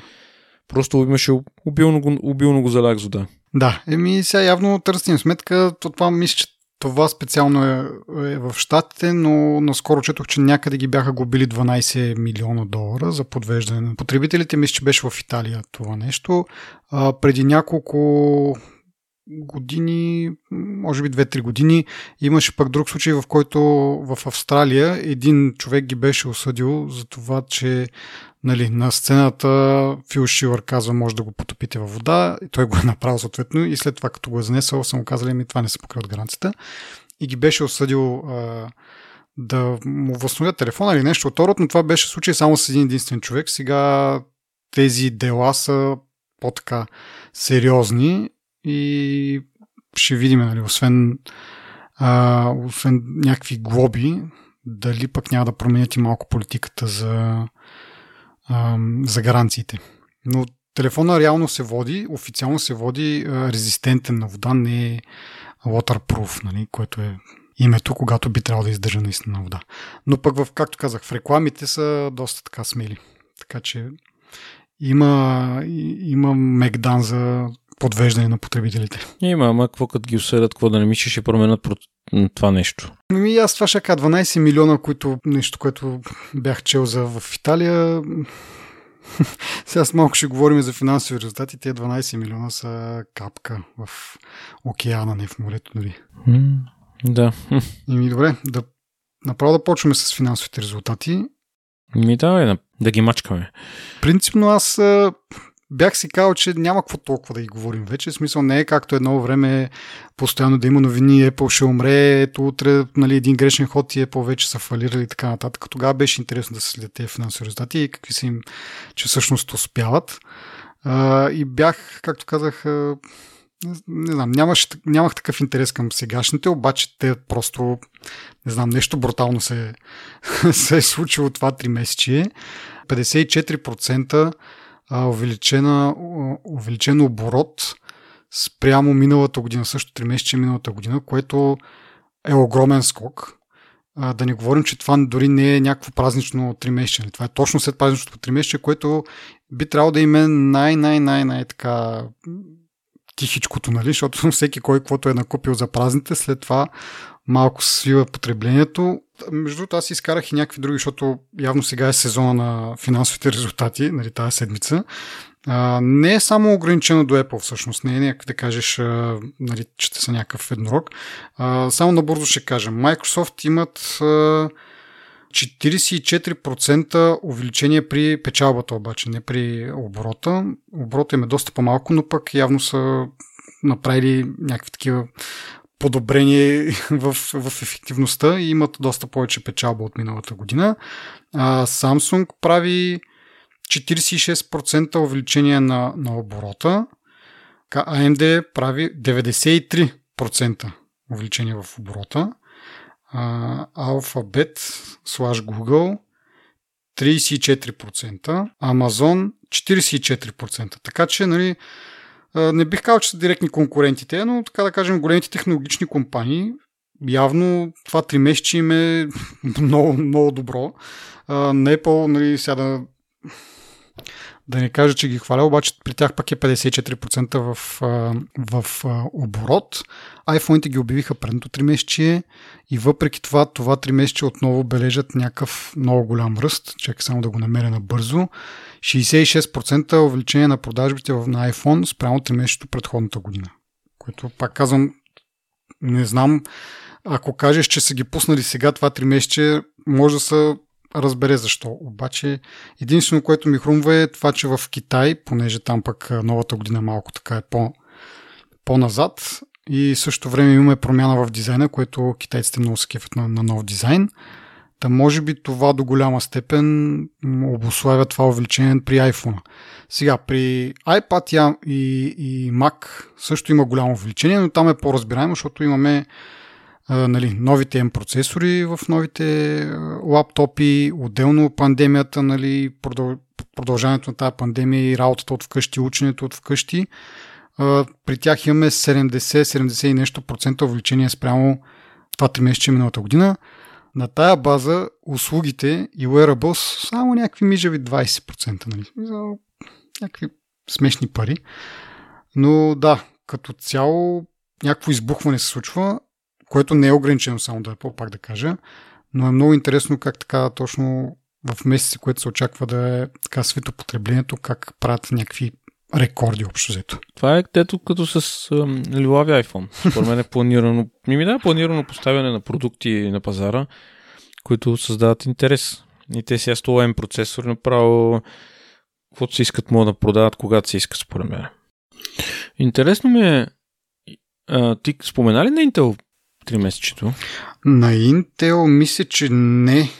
Просто имаше убилно го, убилно го залях с вода. Да, еми сега явно търсим сметка, то това мисля, че това специално е, е в Штатите, но наскоро четох, че някъде ги бяха губили 12 милиона долара за подвеждане на потребителите. Мисля, че беше в Италия това нещо. А, преди няколко години, може би 2-3 години, имаше пък друг случай, в който в Австралия един човек ги беше осъдил за това, че нали, на сцената Фил Шивър казва, може да го потопите във вода, и той го е направил съответно и след това, като го е занесъл, са му казали, ми това не се покрива от гаранцията. И ги беше осъдил а, да му възстановят телефона или нещо от род, но това беше случай само с един единствен човек. Сега тези дела са по-така сериозни и ще видим, нали, освен, а, освен някакви глоби, дали пък няма да променят и малко политиката за, за гаранциите. Но телефона реално се води, официално се води резистентен на вода, не е waterproof, нали, което е името, когато би трябвало да издържа наистина на вода. Но пък, в, както казах, в рекламите са доста така смели. Така че има, има мегдан за подвеждане на потребителите. Има, ама какво като ги осъдят, какво да не мислиш, ще променят това нещо? Ами аз това ще кажа 12 милиона, които нещо, което бях чел за в Италия. Сега с малко ще говорим за финансови резултати. Те 12 милиона са капка в океана, не в морето дори. Mm, да. ми добре, да направо да почваме с финансовите резултати. Ми давай да ги мачкаме. Принципно аз бях си казал, че няма какво толкова да ги говорим вече. В смисъл не е както едно време постоянно да има новини, Apple ще умре, ето утре нали, един грешен ход и Apple вече са фалирали и така нататък. Тогава беше интересно да се следят тези финансови резултати и какви са им, че всъщност успяват. А, и бях, както казах, не, знам, нямаш, нямах такъв интерес към сегашните, обаче те просто, не знам, нещо брутално се, се е случило това 3 месече. 54% увеличена, увеличен оборот спрямо миналата година, също 3 месече миналата година, което е огромен скок. А, да не говорим, че това дори не е някакво празнично 3 месече. Това е точно след празничното 3 месече, което би трябвало да има най-най-най-най така тихичкото, нали? Защото всеки кой каквото е накупил за празните, след това малко свива потреблението. Между другото, аз изкарах и някакви други, защото явно сега е сезона на финансовите резултати, нали, тази седмица. А, не е само ограничено до Apple, всъщност. Не е някак да кажеш, а, нали, че те са някакъв еднорог. А, само набързо ще кажа. Microsoft имат а, 44% увеличение при печалбата обаче, не при оборота. Оборота им е доста по-малко, но пък явно са направили някакви такива подобрение в, в ефективността и имат доста повече печалба от миналата година. А, Samsung прави 46% увеличение на, на оборота. AMD прави 93% увеличение в оборота. А, Alphabet slash Google 34%, Amazon 44%. Така че, нали, не бих казал, че са директни конкурентите, но така да кажем, големите технологични компании, явно това три месече им е много, много добро. На Apple, нали, сега да, да не кажа, че ги хваля, обаче при тях пък е 54% в, в оборот. iPhone-ите ги обявиха предното 3 месече и въпреки това, това 3 месече отново бележат някакъв много голям ръст. Чакай само да го намеря набързо. 66% увеличение на продажбите на iPhone спрямо 3 месечето предходната година. Което пак казвам, не знам, ако кажеш, че са ги пуснали сега това 3 месече, може да са разбере защо. Обаче единствено, което ми хрумва е това, че в Китай, понеже там пък новата година малко така е по, по-назад и също време имаме промяна в дизайна, което китайците много се кефят на, на нов дизайн. Та може би това до голяма степен обославя това увеличение при iPhone. Сега, при iPad и, и Mac също има голямо увеличение, но там е по-разбираемо, защото имаме нали, новите M процесори в новите лаптопи, отделно пандемията, нали, продъл... продължаването на тази пандемия и работата от вкъщи, ученето от вкъщи. При тях имаме 70-70 и нещо процента увеличение спрямо това 3 месече миналата година. На тая база услугите и wearables само някакви мижави 20%. Нали? За някакви смешни пари. Но да, като цяло някакво избухване се случва което не е ограничено само да Apple, пак да кажа, но е много интересно как така точно в месеци, което се очаква да е така свито потреблението, как правят някакви рекорди общо взето. Това е където като с лилави iPhone. Според мен е планирано, ми да е планирано поставяне на продукти на пазара, които създават интерес. И те сега с това M процесор направо каквото се искат могат да продават, когато се иска, според мен. Интересно ми е, а, ти спомена ли на Intel три месечето. На Intel мисля, че не.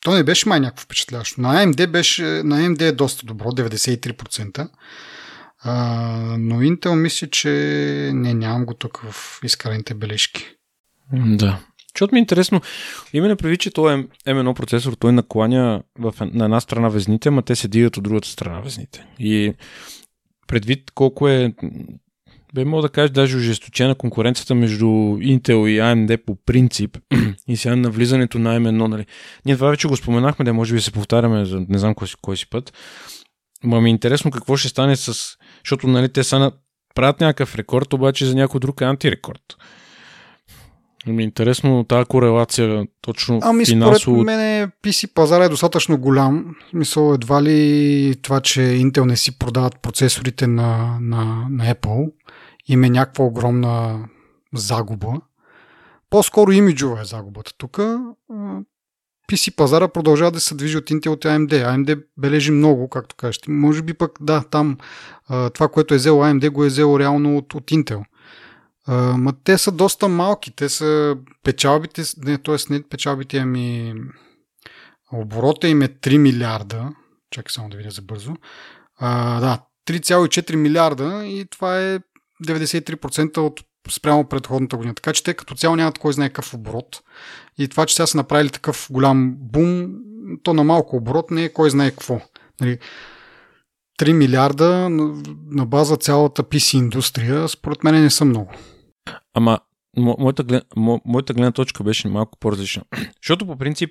То не беше май някакво впечатляващо. На AMD, беше, на AMD е доста добро, 93%. А, но Intel мисля, че не, нямам го тук в изкарените бележки. Да. Защото ми е интересно, именно преди, че той е M1 процесор, той накланя в, на една страна везните, ама те се дигат от другата страна везните. И предвид колко е бе мога да кажеш даже ожесточена конкуренцията между Intel и AMD по принцип и сега на влизането на M1, нали. Ние това вече го споменахме, да може би се повтаряме за не знам кой си, кой си път. Ма ми е интересно какво ще стане с... Защото нали, те са правят някакъв рекорд, обаче за някой друг е антирекорд. Ми е интересно тази корелация точно ами, финансово... според мен PC пазара е достатъчно голям. Мисъл, едва ли това, че Intel не си продават процесорите на, на, на Apple, има е някаква огромна загуба. По-скоро имиджова е загубата тук. PC пазара продължава да се движи от Intel от AMD. AMD бележи много, както кажете. Може би пък, да, там това, което е взело AMD, го е взело реално от, от Intel. Ма те са доста малки. Те са печалбите, не, т.е. не печалбите, ами оборота им е 3 милиарда. Чакай само да видя за бързо. А, да, 3,4 милиарда и това е 93% от спрямо предходната година. Така че те като цяло нямат кой знае какъв оборот. И това, че сега са направили такъв голям бум, то на малко оборот не е кой знае какво. Нали, 3 милиарда на база цялата PC индустрия, според мен не са много. Ама, мо, моята, мо, моята гледна точка беше малко по-различна. Защото по принцип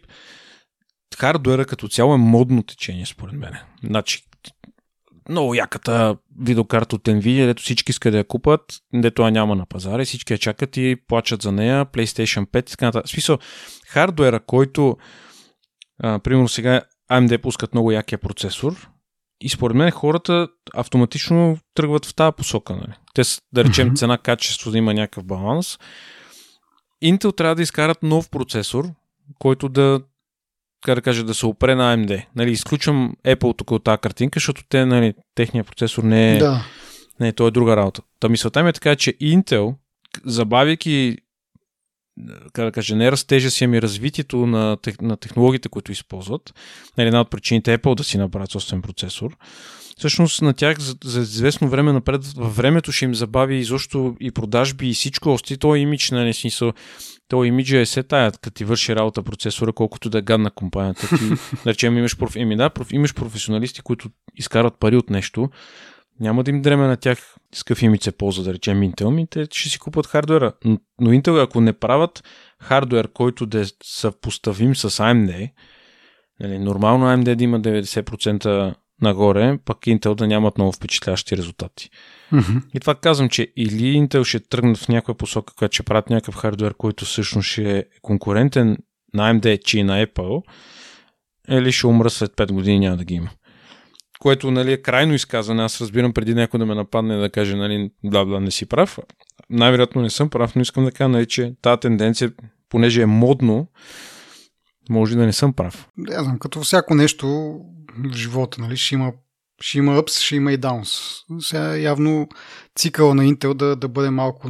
хардуера като цяло е модно течение, според мен. Значи, много яката видеокарта от Nvidia, дето всички искат да я купат, дето я няма на пазара и всички я чакат и плачат за нея, PlayStation 5 и така нататък. В смисъл, хардуера, който а, примерно сега AMD пускат много якия процесор и според мен хората автоматично тръгват в тази посока. Нали? Те, да речем, цена-качество да има някакъв баланс. Intel трябва да изкарат нов процесор, който да така да кажа, да се опре на AMD. Нали, изключвам Apple тук от тази картинка, защото те, нали, техният процесор не е, да. не, то е друга работа. Та мисълта ми е така, че Intel, забавяйки как да кажа, не растежа си, ами развитието на, тех, на технологиите, които използват. Нали, една от причините е Apple да си направят собствен процесор. Всъщност на тях за, за известно време напред, във времето ще им забави изобщо и продажби и всичко, още то имидж, нали, смисъл, то имиджа е се тая, като ти върши работа процесора, колкото да е гадна компанията. Ти, да речем, имаш, проф... Еми, да, проф... имаш професионалисти, които изкарват пари от нещо, няма да им дреме на тях с какъв имидж се ползва, да речем Intel, ми те ще си купат хардуера. Но, но Intel, ако не правят хардуер, който да е съпоставим с AMD, нали, нормално AMD да има 90% нагоре, пък Intel да нямат много впечатляващи резултати. Mm-hmm. И това казвам, че или Intel ще тръгнат в някаква посока, която ще правят някакъв хардвер, който всъщност ще е конкурентен на AMD, че и на Apple, или ще умра след 5 години няма да ги има. Което нали, е крайно изказане. Аз разбирам преди някой да ме нападне да каже, нали, да, да, не си прав. Най-вероятно не съм прав, но искам да кажа, нали, че тази тенденция, понеже е модно, може да не съм прав. Не знам, като всяко нещо в живота, нали, ще има ще има ups, ще има и downs. Сега явно цикъла на Intel да, да бъде малко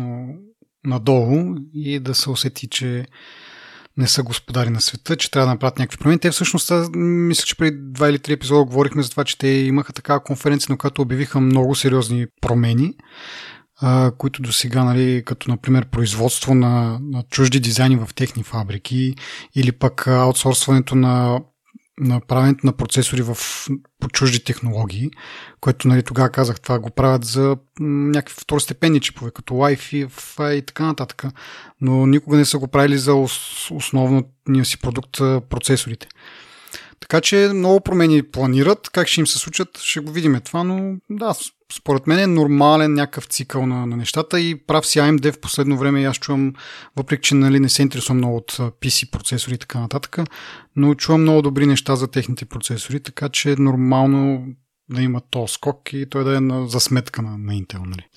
надолу и да се усети, че не са господари на света, че трябва да направят някакви промени. Те всъщност, мисля, че преди два или три епизода говорихме за това, че те имаха такава конференция, на която обявиха много сериозни промени, а, които до сега, нали, като например производство на, на чужди дизайни в техни фабрики или пък аутсорсването на на правенето на процесори в, по чужди технологии, което нали, тогава казах, това го правят за някакви второстепенни чипове, като Wi-Fi и така нататък, но никога не са го правили за основния си продукт процесорите. Така че много промени планират. Как ще им се случат, ще го видим това, но да, според мен е нормален някакъв цикъл на, на нещата и прав си AMD в последно време аз чувам, въпреки че нали, не се интересувам много от PC процесори и така нататък, но чувам много добри неща за техните процесори, така че е нормално да има то скок и той да е на, за сметка на, на Intel. Нали.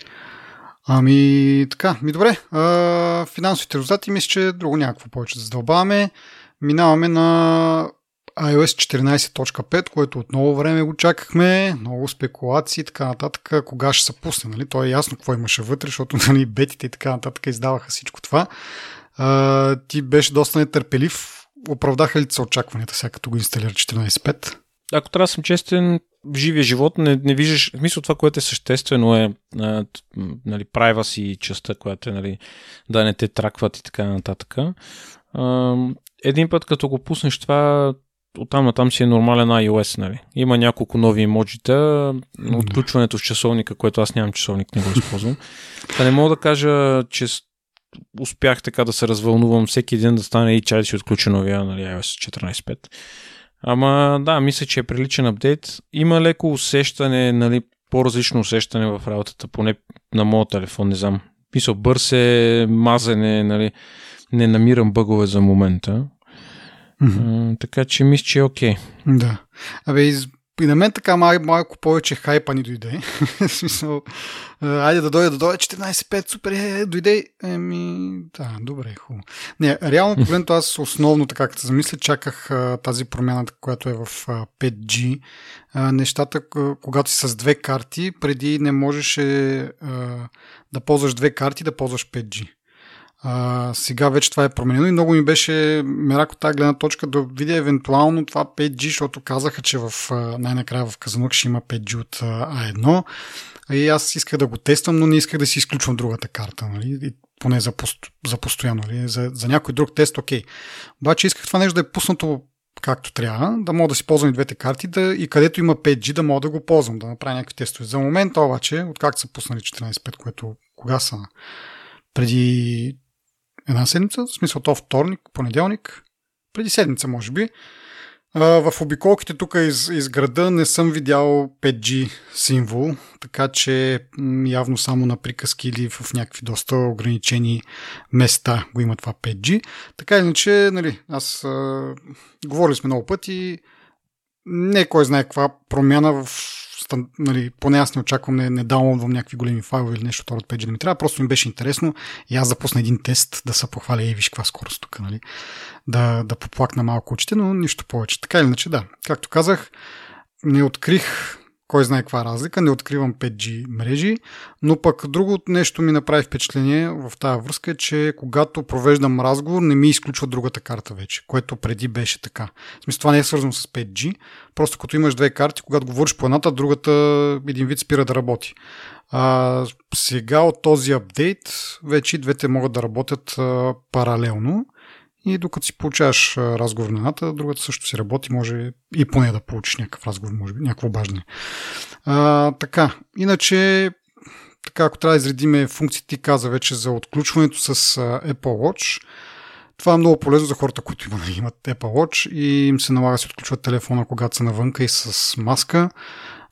Ами така, ми добре. А, финансовите резултати мисля, че друго някакво повече да задълбаваме. Минаваме на iOS 14.5, което от много време го чакахме, много спекулации и така нататък, кога ще се пусне. Нали? То е ясно какво имаше вътре, защото нали, бетите и така нататък издаваха всичко това. А, ти беше доста нетърпелив. Оправдаха ли се очакванията сега, като го инсталира 14.5? Ако трябва да съм честен, в живия живот не, не виждаш, в смисъл това, което е съществено е а, нали, прайва си частта, която е нали, да не те тракват и така нататък. А, един път като го пуснеш това, оттам натам си е нормален iOS, нали. Има няколко нови емоджита, отключването с часовника, което аз нямам часовник, не го използвам. Та не мога да кажа, че успях така да се развълнувам всеки ден да стане и чай да си отключа новия нали, iOS 14.5. Ама да, мисля, че е приличен апдейт. Има леко усещане, нали, по-различно усещане в работата, поне на моят телефон, не знам. Мисля, бърз е, мазене, нали, не намирам бъгове за момента. Mm-hmm. Така че мисля, че е окей. Okay. Да. Абе, из... и на мен така мал, малко повече хайпа ни дойде. смисъл, айде да дойде, да дойде 14-5, супер, е, дойде. Еми, да, добре, хубаво. Не, реално погледнато аз основно, така като замисля, чаках а, тази промяна, която е в а, 5G. А, нещата, когато си с две карти, преди не можеше а, да ползваш две карти, да ползваш 5G. А, сега вече това е променено и много ми беше мерак от тази гледна точка да видя евентуално това 5G, защото казаха, че в, най-накрая в Казанук ще има 5G от A1 и аз исках да го тествам, но не исках да си изключвам другата карта, нали? Поне за, пост, за постоянно. Нали? За, за някой друг тест, окей. Обаче исках това нещо да е пуснато както трябва, да мога да си ползвам и двете карти да, и където има 5G да мога да го ползвам, да направя някакви тестове. За момента обаче, откакто са пуснали 14.5, което кога са? Преди една седмица, в смисъл то вторник, понеделник, преди седмица може би. В обиколките тук из, из града не съм видял 5G символ, така че явно само на приказки или в някакви доста ограничени места го има това 5G. Така иначе, нали, аз говорили сме много пъти, не кой знае каква промяна в нали, поне аз не очаквам, не, не даунлодвам някакви големи файлове или нещо от 5G да ми трябва, просто ми беше интересно и аз запусна един тест да се похваля и виж каква скорост тук, нали, да, да поплакна малко очите, но нищо повече. Така или иначе, да, както казах, не открих кой знае каква разлика, не откривам 5G мрежи, но пък друго нещо ми направи впечатление в тази връзка е, че когато провеждам разговор, не ми изключва другата карта вече, което преди беше така. В смисъл, това не е свързано с 5G, просто като имаш две карти, когато говориш по едната, другата един вид спира да работи. А, сега от този апдейт вече двете могат да работят а, паралелно и докато си получаваш разговор на едната, другата също си работи, може и поне да получиш някакъв разговор, може би, някакво важно. А, така, иначе, така, ако трябва да изредиме функции, ти каза вече за отключването с Apple Watch. Това е много полезно за хората, които имат Apple Watch и им се налага да се отключват телефона, когато са навънка и с маска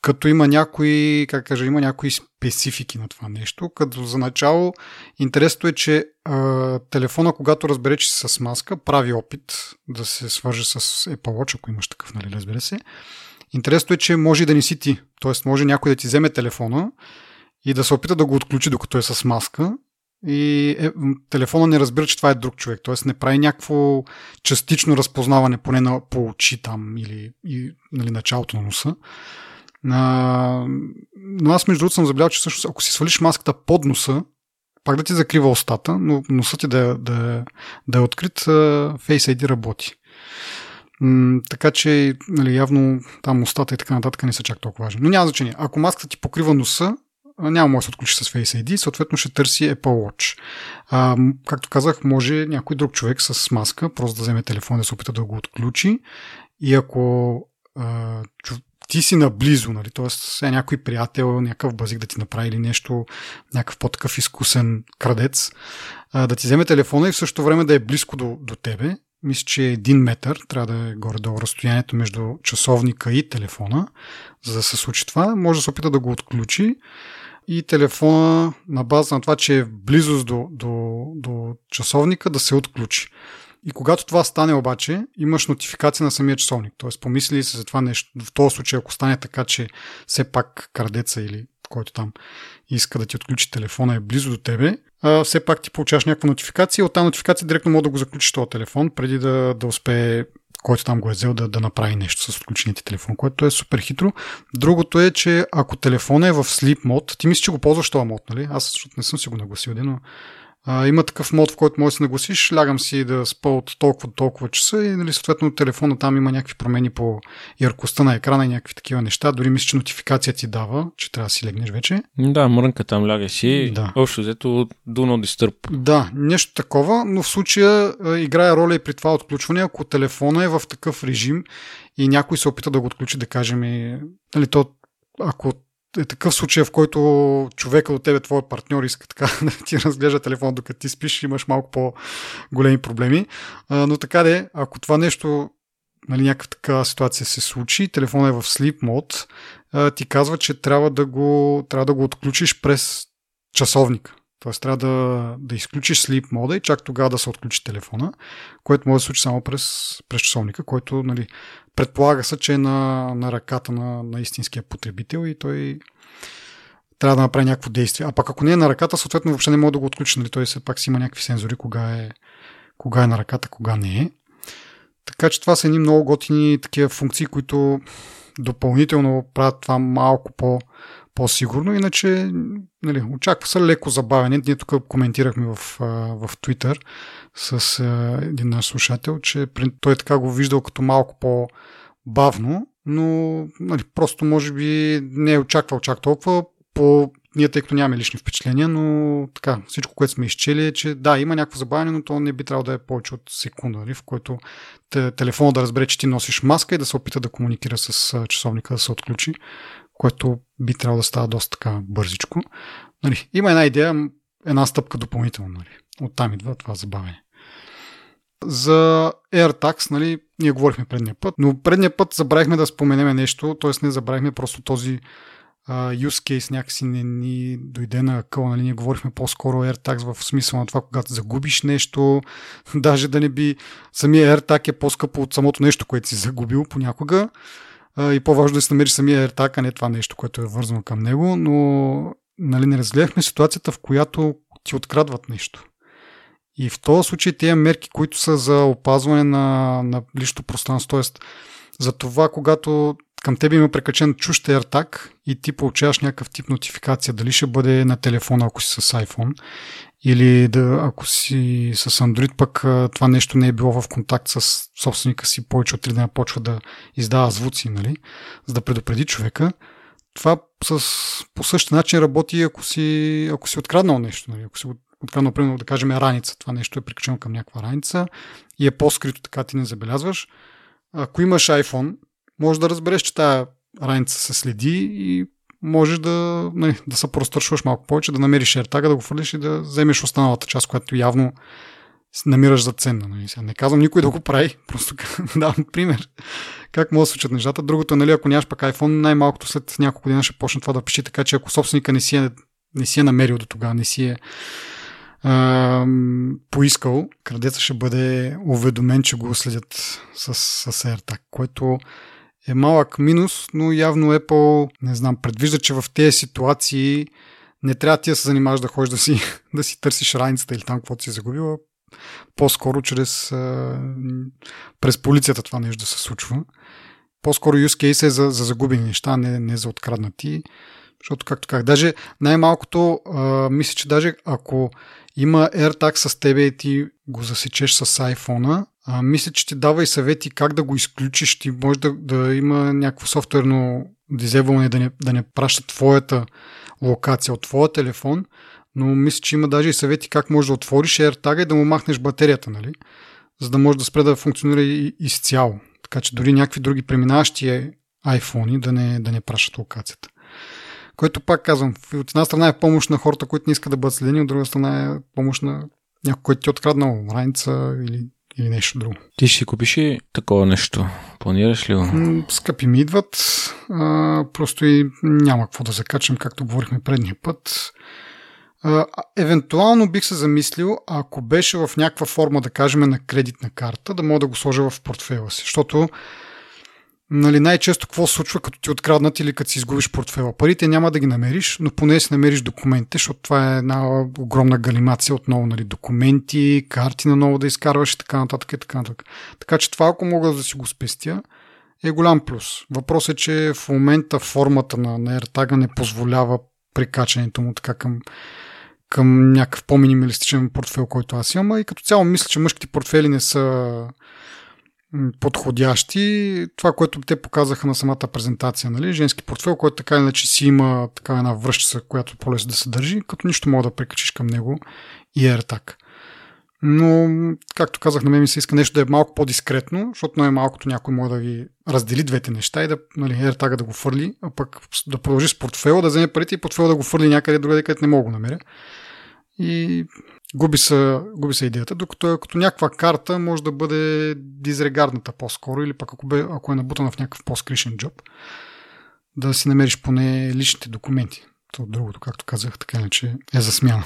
като има някои, как кажа, има някои специфики на това нещо, като за начало интересното е, че а, телефона, когато разбере, че с маска, прави опит да се свърже с Apple Watch, ако имаш такъв, нали, разбере се. Интересното е, че може и да не си ти, т.е. може някой да ти вземе телефона и да се опита да го отключи, докато е с маска и е, телефона не разбира, че това е друг човек. Т.е. не прави някакво частично разпознаване, поне на, по очи там или и, нали, началото на носа. А, но аз между другото съм забелязал, че всъщност ако си свалиш маската под носа, пак да ти закрива устата, но носът ти да, е, да, да е открит, Face ID работи. Така че, нали, явно там устата и така нататък не са чак толкова важни. Но няма значение. Ако маската ти покрива носа, няма може да се отключи с Face ID, съответно ще търси Apple Watch. А, както казах, може някой друг човек с маска просто да вземе телефон да се опита да го отключи и ако а, ти си наблизо, нали? т.е. е някой приятел, някакъв базик да ти направи или нещо, някакъв по-такъв изкусен крадец, да ти вземе телефона и в същото време да е близко до, до тебе. Мисля, че е един метър, трябва да е горе-долу разстоянието между часовника и телефона, за да се случи това. Може да се опита да го отключи и телефона на база на това, че е в близост до, до, до часовника, да се отключи. И когато това стане обаче, имаш нотификация на самия часовник. Тоест, помисли се за това нещо. В този случай, ако стане така, че все пак крадеца или който там иска да ти отключи телефона е близо до тебе, а, все пак ти получаваш някаква нотификация. От тази нотификация директно може да го заключиш този телефон, преди да, да успее който там го е взел да, да направи нещо с отключените телефон, което е супер хитро. Другото е, че ако телефона е в sleep мод, ти мислиш, че го ползваш този мод, нали? Аз защото не съм си го нагласил, но а, има такъв мод, в който можеш да се нагласиш, лягам си да спа от толкова до толкова часа и нали, съответно телефона там има някакви промени по яркостта на екрана и някакви такива неща. Дори мисля, че нотификация ти дава, че трябва да си легнеш вече. Да, мрънка там ляга си. Да. Общо взето do not disturb. Да, нещо такова, но в случая играе роля и при това отключване, ако телефона е в такъв режим и някой се опита да го отключи, да кажем, и, нали, то, ако е такъв случай, в който човека от тебе, твой партньор, иска така да ти разглежда телефон, докато ти спиш, имаш малко по-големи проблеми. Но така де, ако това нещо, нали, някаква така ситуация се случи, телефонът е в sleep мод, ти казва, че трябва да го, трябва да го отключиш през часовник. Тоест трябва да, да изключиш sleep мода и чак тогава да се отключи телефона, което може да се случи само през, през часовника, който нали, предполага се, че е на, на ръката на, на истинския потребител и той трябва да направи някакво действие. А пък ако не е на ръката, съответно въобще не може да го отключи, нали? той все пак си има някакви сензори, кога е, кога е на ръката, кога не е. Така че това са едни много готини такива функции, които допълнително правят това малко по, по-сигурно. Иначе нали, очаква се леко забавяне. Ние тук коментирахме в, в Twitter с един наш слушател, че той така го виждал като малко по-бавно, но нали, просто може би не е очаквал чак толкова. По ние тъй като нямаме лични впечатления, но така, всичко, което сме изчели е, че да, има някакво забавяне, но то не би трябвало да е повече от секунда, нали, в който те, телефона да разбере, че ти носиш маска и да се опита да комуникира с часовника да се отключи, което би трябвало да става доста така бързичко. Нали, има една идея, една стъпка допълнително. Нали. Оттам идва това забавяне. За AirTags, нали, ние говорихме предния път, но предния път забравихме да споменеме нещо, т.е. не забравихме просто този uh, use case някакси не ни дойде на къл, нали, ние говорихме по-скоро AirTags в смисъл на това, когато загубиш нещо, даже да не би самия AirTag е по-скъпо от самото нещо, което си загубил понякога uh, и по-важно да си намериш самия AirTag, а не това нещо, което е вързано към него, но нали, не разгледахме ситуацията, в която ти открадват нещо. И в този случай тези мерки, които са за опазване на, на личното пространство, т.е. за това, когато към тебе има прекачен чущ AirTag и ти получаваш някакъв тип нотификация, дали ще бъде на телефона, ако си с iPhone, или да, ако си с Android, пък това нещо не е било в контакт с собственика си повече от 3 дена, почва да издава звуци, нали, за да предупреди човека. Това с, по същия начин работи, ако си, ако си откраднал нещо, нали, ако си откраднал, примерно, да кажем, раница. Това нещо е прикачено към някаква раница и е по-скрито, така ти не забелязваш. Ако имаш iPhone, може да разбереш, че тая раница се следи и можеш да, не, нали, да се простършваш малко повече, да намериш AirTag, да го фърлиш и да вземеш останалата част, която явно намираш за ценна. Нали? Не казвам никой да го прави, просто давам пример как могат да случат нещата. Другото, нали, ако нямаш пък iPhone, най-малкото след няколко дена ще почне това да пиши, така че ако собственика не си е, не си е намерил до тогава, не си е а, поискал, крадеца ще бъде уведомен, че го следят с, с AirTag, което е малък минус, но явно Apple, не знам, предвижда, че в тези ситуации не трябва ти да се занимаваш да ходиш да си, да си търсиш раницата или там каквото си загубила, по-скоро чрез през полицията това нещо да се случва. По-скоро use case е за, за загубени неща, не, не за откраднати. Защото, както как, даже най-малкото, а, мисля, че даже ако има AirTag с тебе и ти го засечеш с iPhone, а, мисля, че ти дава и съвети как да го изключиш. Ти може да, да има някакво софтуерно дизебване, да не, да не праща твоята локация от твоя телефон, но мисля, че има даже и съвети как можеш да отвориш AirTag и да му махнеш батерията, нали? за да може да спре да функционира изцяло. Така че дори някакви други преминаващи iPhone да не, да не пращат локацията. Което пак казвам, от една страна е помощ на хората, които не искат да бъдат следени, от друга страна е помощ на някой, който ти е откраднал раница или, или нещо друго. Ти ще си купиш и такова нещо? Планираш ли го? Скъпи ми идват, а, просто и няма какво да закачам, както говорихме предния път. А, евентуално бих се замислил, ако беше в някаква форма, да кажем, на кредитна карта, да мога да го сложа в портфела си. Защото нали, най-често какво случва, като ти откраднат или като си изгубиш портфела. Парите няма да ги намериш, но поне си намериш документите, защото това е една огромна галимация отново, нали, документи, карти на ново да изкарваш и така нататък и така нататък. Така че това, ако мога да си го спестя, е голям плюс. Въпросът е, че в момента формата на, на AirTag не позволява прикачането му така към, към някакъв по-минималистичен портфел, който аз имам. И като цяло мисля, че мъжките портфели не са подходящи. Това, което те показаха на самата презентация, нали? женски портфел, който така иначе си има така една връща, която по-лесно да се държи, като нищо мога да прикачиш към него и AirTag. Но, както казах, на мен ми се иска нещо да е малко по-дискретно, защото най-малкото някой може да ви раздели двете неща и да нали, AirTag да го фърли, а пък да продължи с портфела, да вземе парите и портфела да го фърли някъде другаде, където не мога да го намеря. И губи се, губи се идеята, докато като някаква карта може да бъде дизрегардната по-скоро или пък ако, бе, ако е набутана в някакъв по-скришен джоб, да си намериш поне личните документи. То другото, както казах, така иначе е за смяна.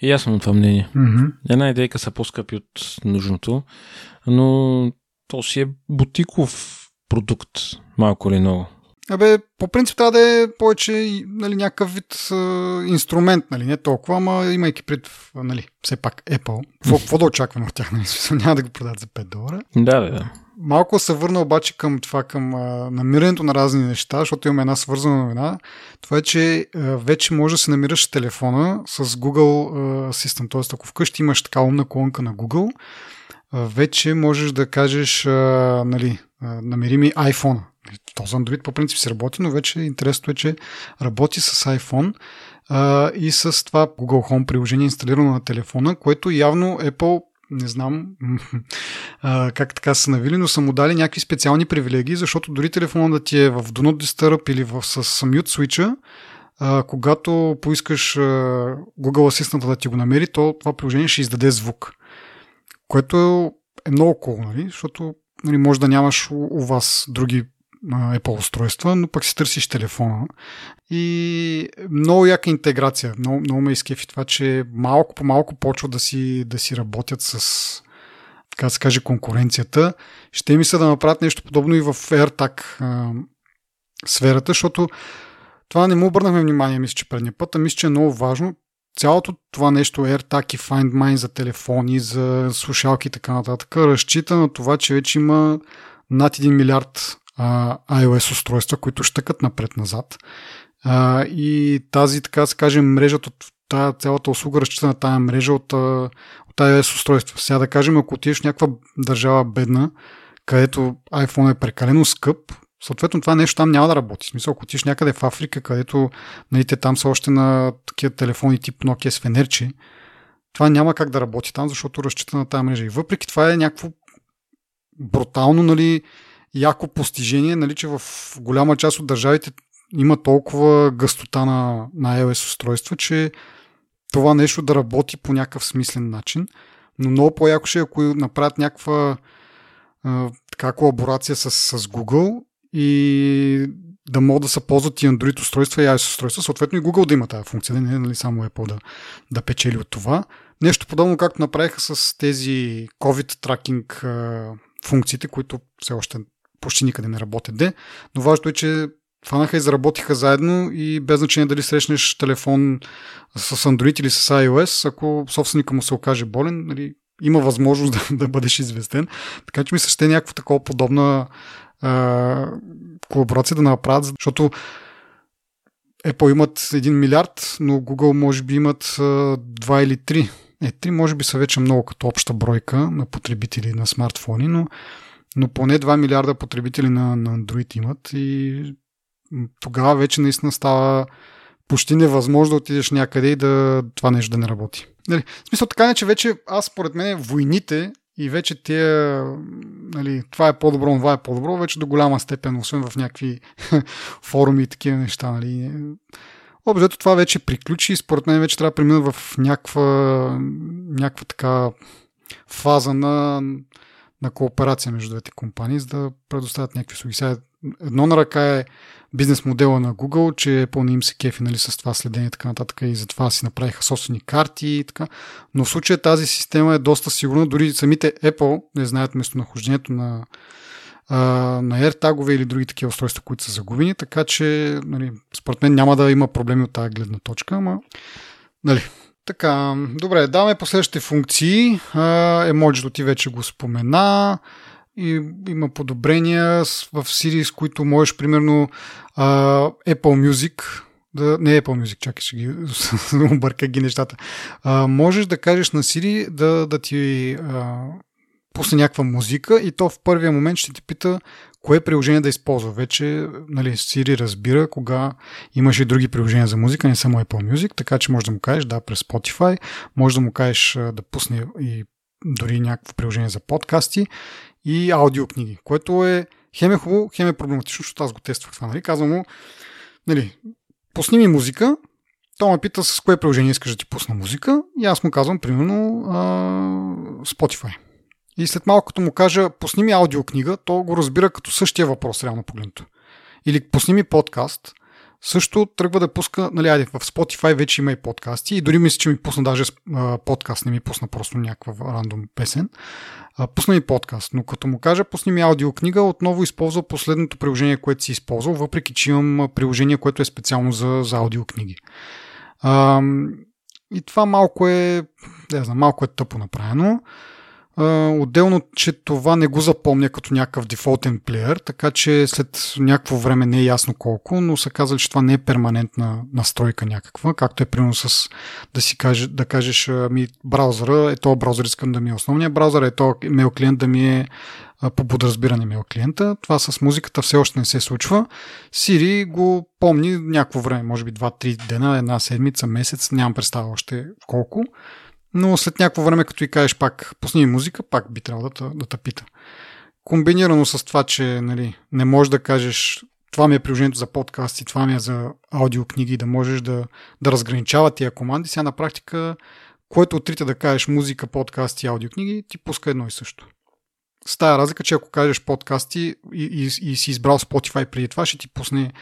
И аз съм на това мнение. Mm-hmm. Една идейка са по-скъпи от нужното, но то си е бутиков продукт, малко или много. Абе, по принцип трябва да е повече нали, някакъв вид а, инструмент, нали, не толкова, ама имайки пред, нали, все пак Apple. Какво, какво да очакваме от тях, нали, няма да го продадат за 5 долара. Да, да, да. Малко се върна обаче към това, към а, намирането на разни неща, защото имаме една свързана новина. Това е, че а, вече може да се намираш телефона с Google а, Assistant, т.е. ако вкъщи имаш така умна колонка на Google, а, вече можеш да кажеш, а, нали, а, намери ми iPhone. То за Android по принцип се работи, но вече интересното е, че работи с iPhone а, и с това Google Home приложение инсталирано на телефона, което явно Apple не знам а, как така са навили, но са му дали някакви специални привилегии, защото дори телефона да ти е в Do Not Disturb или в, с, Mute Switch, когато поискаш а, Google Assistant да ти го намери, то това приложение ще издаде звук. Което е много cool, нали? защото нали, може да нямаш у, у вас други Apple устройства, но пък си търсиш телефона. И много яка интеграция. Много, много ме изкефи това, че малко по малко почва да си, да си работят с така се каже конкуренцията. Ще ми се да направят нещо подобно и в AirTag а, сферата, защото това не му обърнахме внимание, мисля, че предния път, а мисля, че е много важно. Цялото това нещо, AirTag и Find My за телефони, за слушалки и така нататък, разчита на това, че вече има над 1 милиард а, iOS устройства, които щъкат напред-назад. А, и тази, така да се каже, мрежата от тази цялата услуга разчита на тази мрежа от, от iOS устройства. Сега да кажем, ако отидеш в някаква държава бедна, където iPhone е прекалено скъп, съответно това нещо там няма да работи. В смисъл, ако отидеш някъде в Африка, където нали, те там са още на такива телефони тип Nokia с фенерчи, това няма как да работи там, защото разчита на тази мрежа. И въпреки това е някакво брутално, нали, яко постижение, нали, че в голяма част от държавите има толкова гъстота на, на iOS устройства, че това нещо да работи по някакъв смислен начин. Но много по-яко ще е, ако направят някаква а, така колаборация с, с Google и да могат да се ползват и Android устройства и iOS устройства, съответно и Google да има тази функция, не нали, само Apple да, да печели от това. Нещо подобно, както направиха с тези COVID тракинг функциите, които все още почти никъде не работят де, но важното е, че фанаха и заработиха заедно и без значение дали срещнеш телефон с Android или с iOS, ако собственика му се окаже болен, нали, има възможност да, да бъдеш известен. Така че ми се ще някаква такова подобна а, колаборация да направят, защото Apple имат 1 милиард, но Google може би имат а, 2 или 3. Е, 3 може би са вече много като обща бройка на потребители на смартфони, но но поне 2 милиарда потребители на, на Android имат и тогава вече наистина става почти невъзможно да отидеш някъде и да това нещо да не работи. Нали, в смисъл така че вече аз според мен войните и вече тия, нали, това е по-добро, това е по-добро, вече до голяма степен, освен в някакви форуми и такива неща. Нали. Обзето това вече приключи и според мен вече трябва да премина в някаква, някаква така фаза на на кооперация между двете компании, за да предоставят някакви услуги. Едно на ръка е бизнес модела на Google, че пълни им се кефи нали, с това следение и така нататък и затова си направиха собствени карти и така. Но в случая тази система е доста сигурна. Дори самите Apple не знаят местонахождението на, а, на AirTag или други такива устройства, които са загубени, така че нали, според мен няма да има проблеми от тази гледна точка, ама нали, така, добре, даваме последващите функции. Емоджито ти вече го спомена. И има подобрения в Siri, с които можеш, примерно, Apple Music, да, не Apple Music, чакай, ще ги обърка ги нещата. А, можеш да кажеш на Siri да, да ти а, пусне някаква музика и то в първия момент ще ти пита кое приложение да използва. Вече нали, Siri разбира кога имаш и други приложения за музика, не само Apple Music, така че можеш да му кажеш да през Spotify, може да му кажеш да пусне и дори някакво приложение за подкасти и аудиокниги, което е хем е хубаво, хем е проблематично, защото аз го тествах това. Нали? Казвам му, нали, пусни ми музика, той ме пита с кое приложение искаш да ти пусна музика и аз му казвам, примерно, а, Spotify. И след малко, като му кажа, пусни ми аудиокнига, то го разбира като същия въпрос, реално погледнато. Или пусни ми подкаст, също тръгва да пуска, нали, айде, в Spotify вече има и подкасти и дори мисля, че ми пусна даже подкаст, не ми пусна просто някаква рандом песен. Пусна ми подкаст, но като му кажа пусни ми аудиокнига, отново използва последното приложение, което си използвал, въпреки че имам приложение, което е специално за, за аудиокниги. И това малко е, не знам, малко е тъпо направено. Отделно, че това не го запомня като някакъв дефолтен плеер, така че след някакво време не е ясно колко, но са казали, че това не е перманентна настройка някаква, както е примерно с да си каже, да кажеш ми браузъра, е то браузър искам да ми е основния браузър, е то мейл клиент да ми е по подразбиране мейл клиента. Това с музиката все още не се случва. Siri го помни някакво време, може би 2-3 дена, една седмица, месец, нямам представа още колко но след някакво време, като и кажеш пак, пусни музика, пак би трябвало да, да те пита. Комбинирано с това, че нали, не можеш да кажеш това ми е приложението за подкасти, това ми е за аудиокниги, да можеш да, да разграничава тия команди. Сега на практика, което от трите да кажеш музика, подкасти аудиокниги, ти пуска едно и също. С тая разлика, че ако кажеш подкасти и, и, и си избрал Spotify преди това, ще ти пусне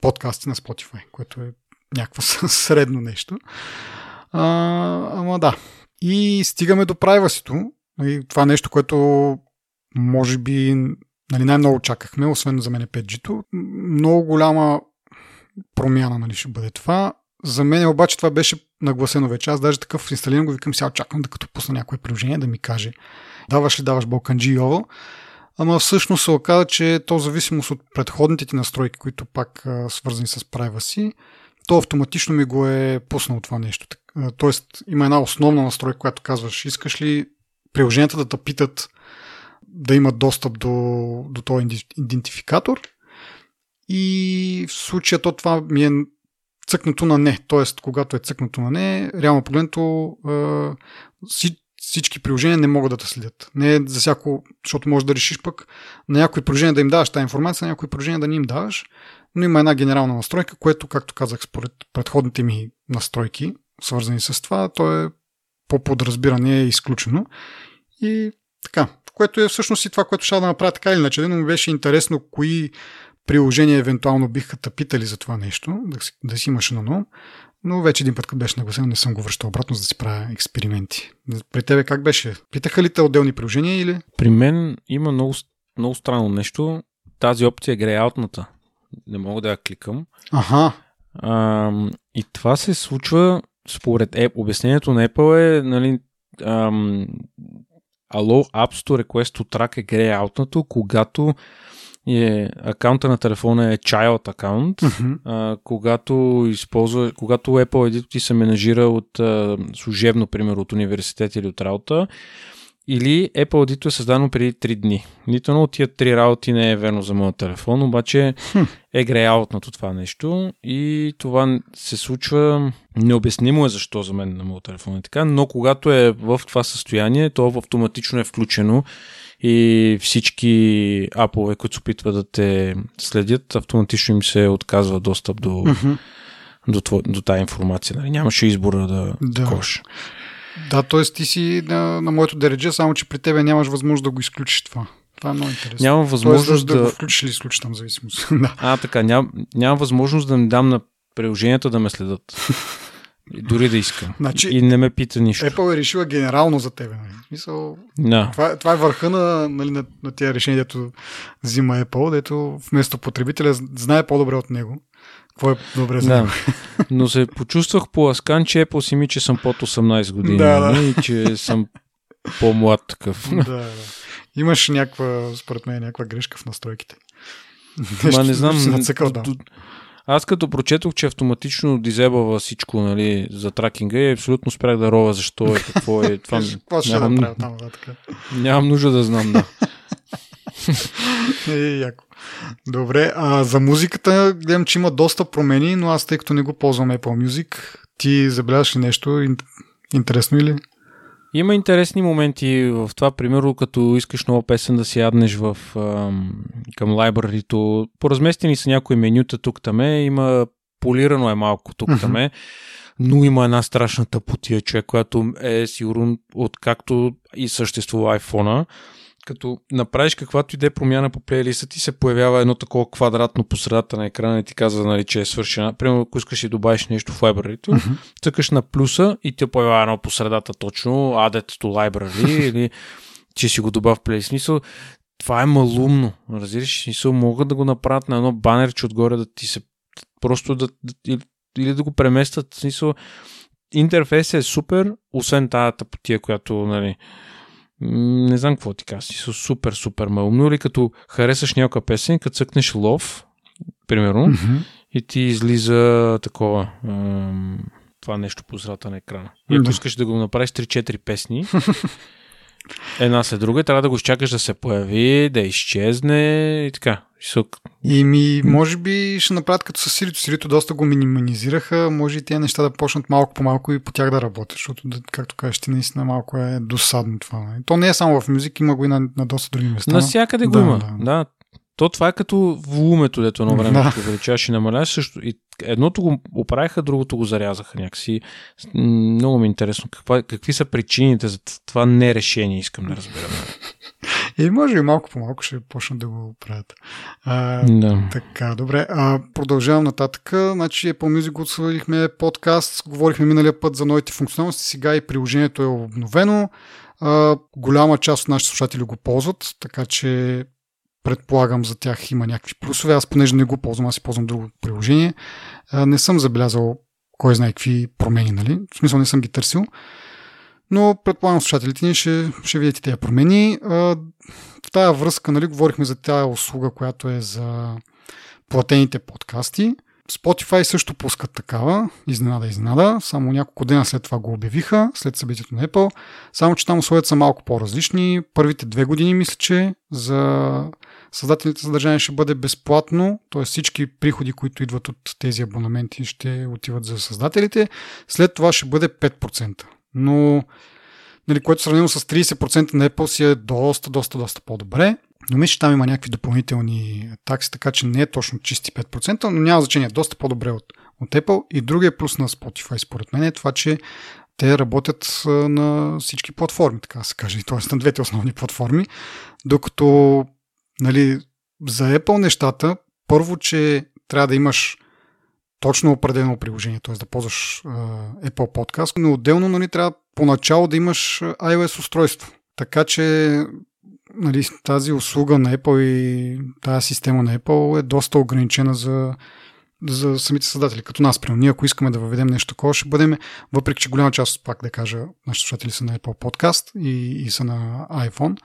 подкасти на Spotify, което е някакво средно нещо. А, ама да. И стигаме до нали, Това е нещо, което може би нали, най-много чакахме, освен за мен 5G-то. Много голяма промяна нали, ще бъде това. За мен обаче това беше нагласено вече. Аз даже такъв инсталирам го викам сега чакам да като пусна някое приложение да ми каже даваш ли даваш Балканджи и Ово. Ама всъщност се оказа, че то зависимост от предходните ти настройки, които пак а, свързани с privacy, то автоматично ми го е пуснал това нещо. Тоест има една основна настройка, която казваш, искаш ли приложенията да те питат да имат достъп до, до този идентификатор и в случая то това ми е цъкнато на не. Тоест, когато е цъкнато на не, реално погледнато всички приложения не могат да те следят. Не е за всяко, защото можеш да решиш пък на някои приложения да им даваш тази информация, на някои приложения да не им даваш, но има една генерална настройка, което, както казах, според предходните ми настройки, свързани с това, то е по подразбиране е изключено. И така, което е всъщност и това, което ще да направя така или иначе, но ми беше интересно кои приложения евентуално биха те питали за това нещо, да си, да си имаш на ум. Но вече един път, като беше нагласен, не съм го връщал обратно, за да си правя експерименти. При тебе как беше? Питаха ли те отделни приложения или? При мен има много, много странно нещо. Тази опция е греяутната. Не мога да я кликам. Ага. А, и това се случва според Apple. Обяснението на Apple е, нали, ам, Allow Apps to Request to Track е греяутнато, когато е, акаунта на телефона е child акаунт, uh-huh. а, когато използва, когато Apple Edit ти се менажира от а, служебно, пример, от университет или от работа, или Apple Audito е създадено преди 3 дни. Нито едно от тия три работи не е верно за моят телефон, обаче хм. е греяутнато това нещо и това се случва необяснимо е защо за мен на моят телефон е така, но когато е в това състояние, то автоматично е включено и всички апове, които се опитват да те следят, автоматично им се отказва достъп до, mm-hmm. до, до, до тази информация. Нали? Нямаше избора да, да. кош. Да, т.е. ти си на, на моето дередже, само че при тебе нямаш възможност да го изключиш това. Това е много интересно. Няма възможност Тоест, да, да... го включиш или изключиш там зависимост. да. А, така, ням, няма възможност да ми дам на приложенията да ме следят. Дори да искам. Значи, и не ме пита нищо. Apple е решила генерално за тебе. Нали? Мисъл, Да. това, това е върха на, нали, на, на тия решения, дето взима Apple, дето вместо потребителя знае по-добре от него. Какво е добре за. Да. Но се почувствах по-аскан, че Apple си ми, че съм под 18 години. Да, да. нали, И че съм по-млад такъв. да, да. Имаш някаква, според мен, някаква грешка в настройките. Ма не знам. Си нацъкал, да. Аз като прочетох, че автоматично дизебава всичко нали, за тракинга и абсолютно спрях да рова защо е, какво е. Това Какво ще нямам, направя там нататък? нямам нужда да знам, да. Е, яко. Добре, а за музиката гледам, че има доста промени, но аз тъй като не го ползвам Apple Music, ти забелязваш ли нещо ин- интересно или? Има интересни моменти в това, примерно като искаш нова песен да си яднеш в, към лайбрарито. Поразместени са някои менюта тук таме, има полирано е малко тук таме, но има една страшна тъпотия, човек, която е сигурно откакто и съществува iPhone-а. Като направиш каквато и да е промяна по плейлиста ти, се появява едно такова квадратно по средата на екрана и ти казва, нали, че е свършена. Примерно, ако искаш да добавиш нещо в лайбрарито, цъкаш на плюса и ти появява едно по средата точно, added to library или че си го добав в плейлист. Смисъл, това е малумно. Разбираш, смисъл, могат да го направят на едно банерче отгоре да ти се просто да, или, или да го преместят. В смисъл, интерфейсът е супер, освен тази тъпотия, която, нали, не знам какво ти кажа, смисъл, супер, супер малумно. Или като харесаш някаква песен, като цъкнеш лов, примерно, Мгм. и ти излиза такова ам, това нещо по средата на екрана. И ако Да. искаш да го направиш 3-4 песни, една след друга, трябва да го изчакаш да се появи, да изчезне и така. И ми, може би ще направят като с Сирито. Сирито доста го минимализираха, може и тези неща да почнат малко по малко и по тях да работят, защото, да, както кажеш, ти наистина малко е досадно това. нали? То не е само в музик, има го и на, на доста други места. Насякъде го Да, има. да. Да. То това е като волумето, дето едно време Да. увеличаваш и намаляваш също. И едното го оправиха, другото го зарязаха някакси. Много ми е интересно. Каква, какви са причините за това нерешение, искам да разбера. И може и малко по малко ще почнат да го правят. А, да. Така, добре. А, продължавам нататък. Значи Apple Music отсвалихме подкаст, говорихме миналия път за новите функционалности, сега и приложението е обновено. А, голяма част от нашите слушатели го ползват, така че предполагам за тях има някакви плюсове. Аз понеже не го ползвам, аз си ползвам друго приложение. Не съм забелязал кой знае какви промени, нали? В смисъл не съм ги търсил. Но предполагам слушателите ни ще, ще видят и тези промени. В тази връзка, нали, говорихме за тази услуга, която е за платените подкасти. Spotify също пускат такава, изненада, изненада. Само няколко дена след това го обявиха, след събитието на Apple. Само, че там условията са малко по-различни. Първите две години, мисля, че за създателите съдържание ще бъде безплатно, т.е. всички приходи, които идват от тези абонаменти, ще отиват за създателите. След това ще бъде 5%. Но, нали, което сравнено с 30% на Apple си е доста, доста, доста по-добре. Но мисля, че там има някакви допълнителни такси, така че не е точно чисти 5%, но няма значение. Доста по-добре от, от Apple. И другия плюс на Spotify, според мен, е това, че те работят на всички платформи, така се каже, т.е. на двете основни платформи, докато нали, за Apple нещата, първо, че трябва да имаш точно определено приложение, т.е. да ползваш а, Apple Podcast, но отделно нали, трябва поначало да имаш iOS устройство. Така че нали, тази услуга на Apple и тази система на Apple е доста ограничена за, за самите създатели, като нас. Примерно, ние ако искаме да въведем нещо такова, ще бъдем, въпреки че голяма част, пак да кажа, нашите слушатели са на Apple Podcast и, и са на iPhone,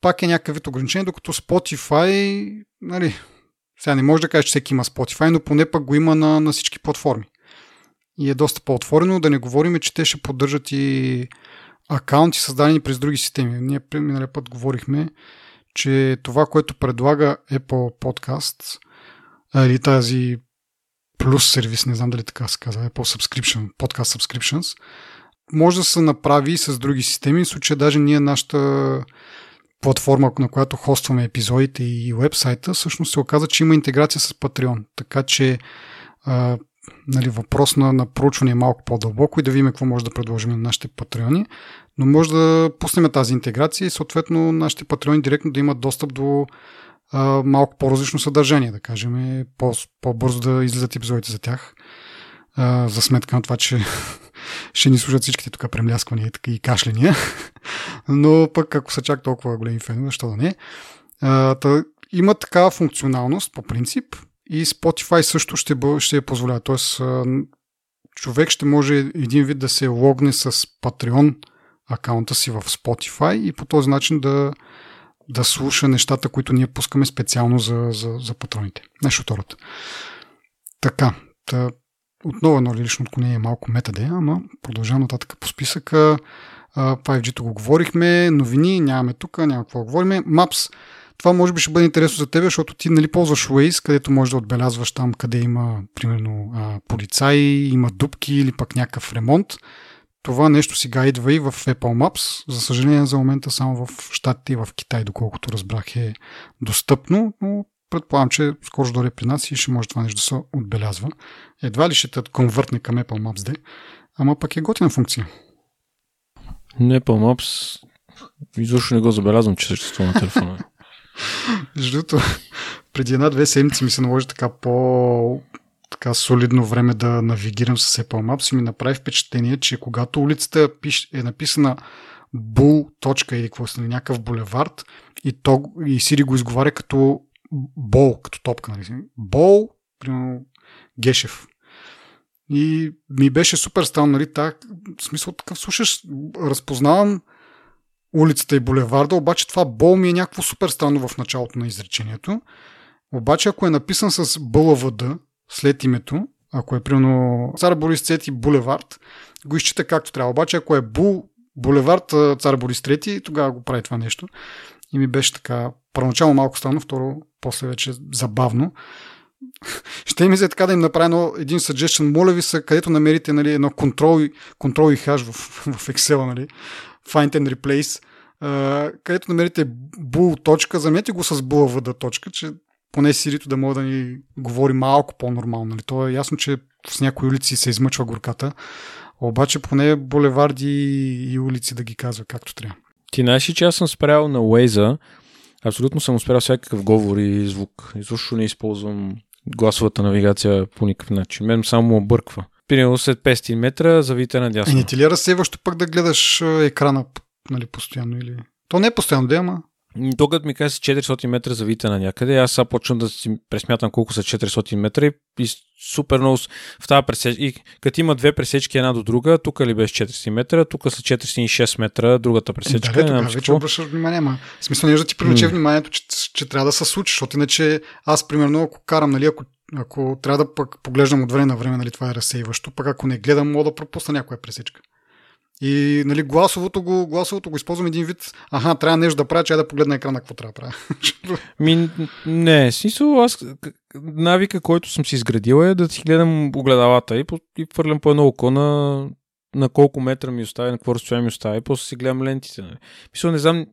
пак е някакъв вид ограничение, докато Spotify, нали, сега не може да кажеш, че всеки има Spotify, но поне пък го има на, на всички платформи. И е доста по-отворено, да не говорим, че те ще поддържат и акаунти, създадени през други системи. Ние миналия път говорихме, че това, което предлага Apple Podcast, или тази плюс сервис, не знам дали така се казва, Apple Subscription, Podcast Subscriptions, може да се направи и с други системи. В случая даже ние нашата платформа, на която хостваме епизодите и вебсайта, всъщност се оказа, че има интеграция с Patreon. Така че нали, въпрос на, на проучване е малко по-дълбоко и да видим какво може да предложим на нашите патреони. Но може да пуснем тази интеграция и съответно нашите патреони директно да имат достъп до а, малко по-различно съдържание, да кажем, по- по-бързо да излизат епизодите за тях. а, за сметка на това, че ще ни служат всичките тук премлясквания и, и кашляния. Но пък ако са чак толкова големи фенове, защо да не. А, та, има такава функционалност по принцип и Spotify също ще, бъ, ще я позволява. Тоест, човек ще може един вид да се логне с Patreon акаунта си в Spotify и по този начин да, да слуша нещата, които ние пускаме специално за, за, за патроните. Нещо второто. Така, та, отново едно лично отклонение малко метаде, ама продължавам нататък по списъка. 5G-то го говорихме, новини нямаме тук, няма какво да говорим. Maps, това може би ще бъде интересно за теб, защото ти нали, ползваш Waze, където можеш да отбелязваш там къде има, примерно, полицаи, има дупки или пък някакъв ремонт. Това нещо сега идва и в Apple Maps. За съжаление, за момента само в Штатите и в Китай, доколкото разбрах, е достъпно, но предполагам, че скоро ще дойде при нас и ще може това нещо да се отбелязва. Едва ли ще те конвъртне към Apple Maps, де, ама пък е готина функция. Apple Maps изобщо не го забелязвам, че съществува на телефона. Между преди една-две седмици ми се наложи така по така солидно време да навигирам с Apple Maps и ми направи впечатление, че когато улицата е написана Бул точка или какво си, някакъв булевард и, то, и Сири го изговаря като Бол, като топка. Нали? Бол, примерно Гешев. И ми беше супер странно, нали? Так, в смисъл такъв, слушаш, разпознавам улицата и булеварда, обаче това бол ми е някакво супер странно в началото на изречението. Обаче ако е написан с БЛВД след името, ако е примерно Цар Борис Цети булевард, го изчита както трябва. Обаче ако е Бул булевард Цар Борис III, тогава го прави това нещо. И ми беше така, първоначално малко странно, второ, после вече забавно. Ще ми се така да им направя едно, един suggestion. Моля ви се, където намерите нали, едно контрол, контрол и хаш в, в Excel, нали, find and replace, където намерите bool точка, замете го с BLVD точка, че поне Сирито да мога да ни говори малко по-нормално. Нали. То е ясно, че с някои улици се измъчва горката, обаче поне булеварди и улици да ги казва както трябва. Ти знаеш че аз съм спрял на Waze, абсолютно съм спрял всякакъв говор и звук. Изобщо не използвам гласовата навигация по никакъв начин. Мен само обърква. Примерно след 500 метра завите надясно. Е, не ти ли е разсейващо пък да гледаш екрана нали, постоянно или... То не е постоянно, да, ама Тогът ми каза 400 метра завита на някъде. Аз сега почвам да си пресмятам колко са 400 метра и, и супер много в тази пресечка. И като има две пресечки една до друга, тук ли беше 400 метра, тук са 406 метра, другата пресечка. Да, тогава вече обръщаш внимание. Ма. В смисъл не да ти привлече mm. вниманието, че, че, трябва да се случи, защото иначе аз, примерно, ако карам, нали, ако ако трябва да пък поглеждам от време на време, нали, това е разсейващо, пък ако не гледам, мога да пропусна някоя пресечка. И нали, гласовото, го, гласовото го използвам един вид, аха, трябва нещо да правя, че да погледна екрана какво трябва да правя. Ми, не, смисъл, аз навика, който съм си изградил е да си гледам огледалата и, и фърлям по едно око на, на колко метра ми остави, на какво разстояние ми остави, после си гледам лентите. Нали. Мисля, не знам,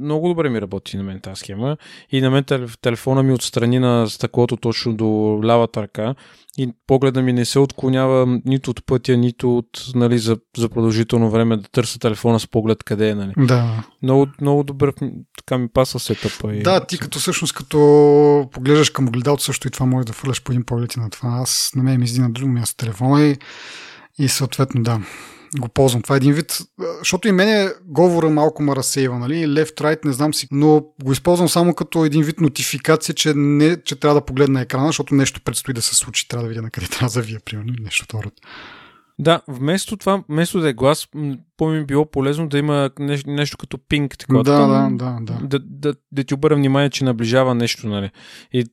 много добре ми работи на мен тази схема и на мен телефона ми отстрани на стъклото точно до лявата ръка и погледа ми не се отклонява нито от пътя, нито от, нали, за, за продължително време да търся телефона с поглед къде е. Нали. Да. Много, много добър, така ми паса сетъпа. И... Да, ти като всъщност като поглеждаш към огледалото също и това може да фърляш по един поглед и на това. Аз на мен ми изди на друго място телефона и и съответно, да, го ползвам. Това е един вид, защото и мене говора малко ма разсейва, нали? Left, right, не знам си, но го използвам само като един вид нотификация, че, не, че трябва да погледна екрана, защото нещо предстои да се случи, трябва да видя на къде трябва да завия, примерно, нещо второ. Да, вместо това, вместо да е глас, по-ми било полезно да има нещо, нещо като пинг. Такова, да, да, да, да. Да, да, да ти обърна внимание, че наближава нещо, нали? И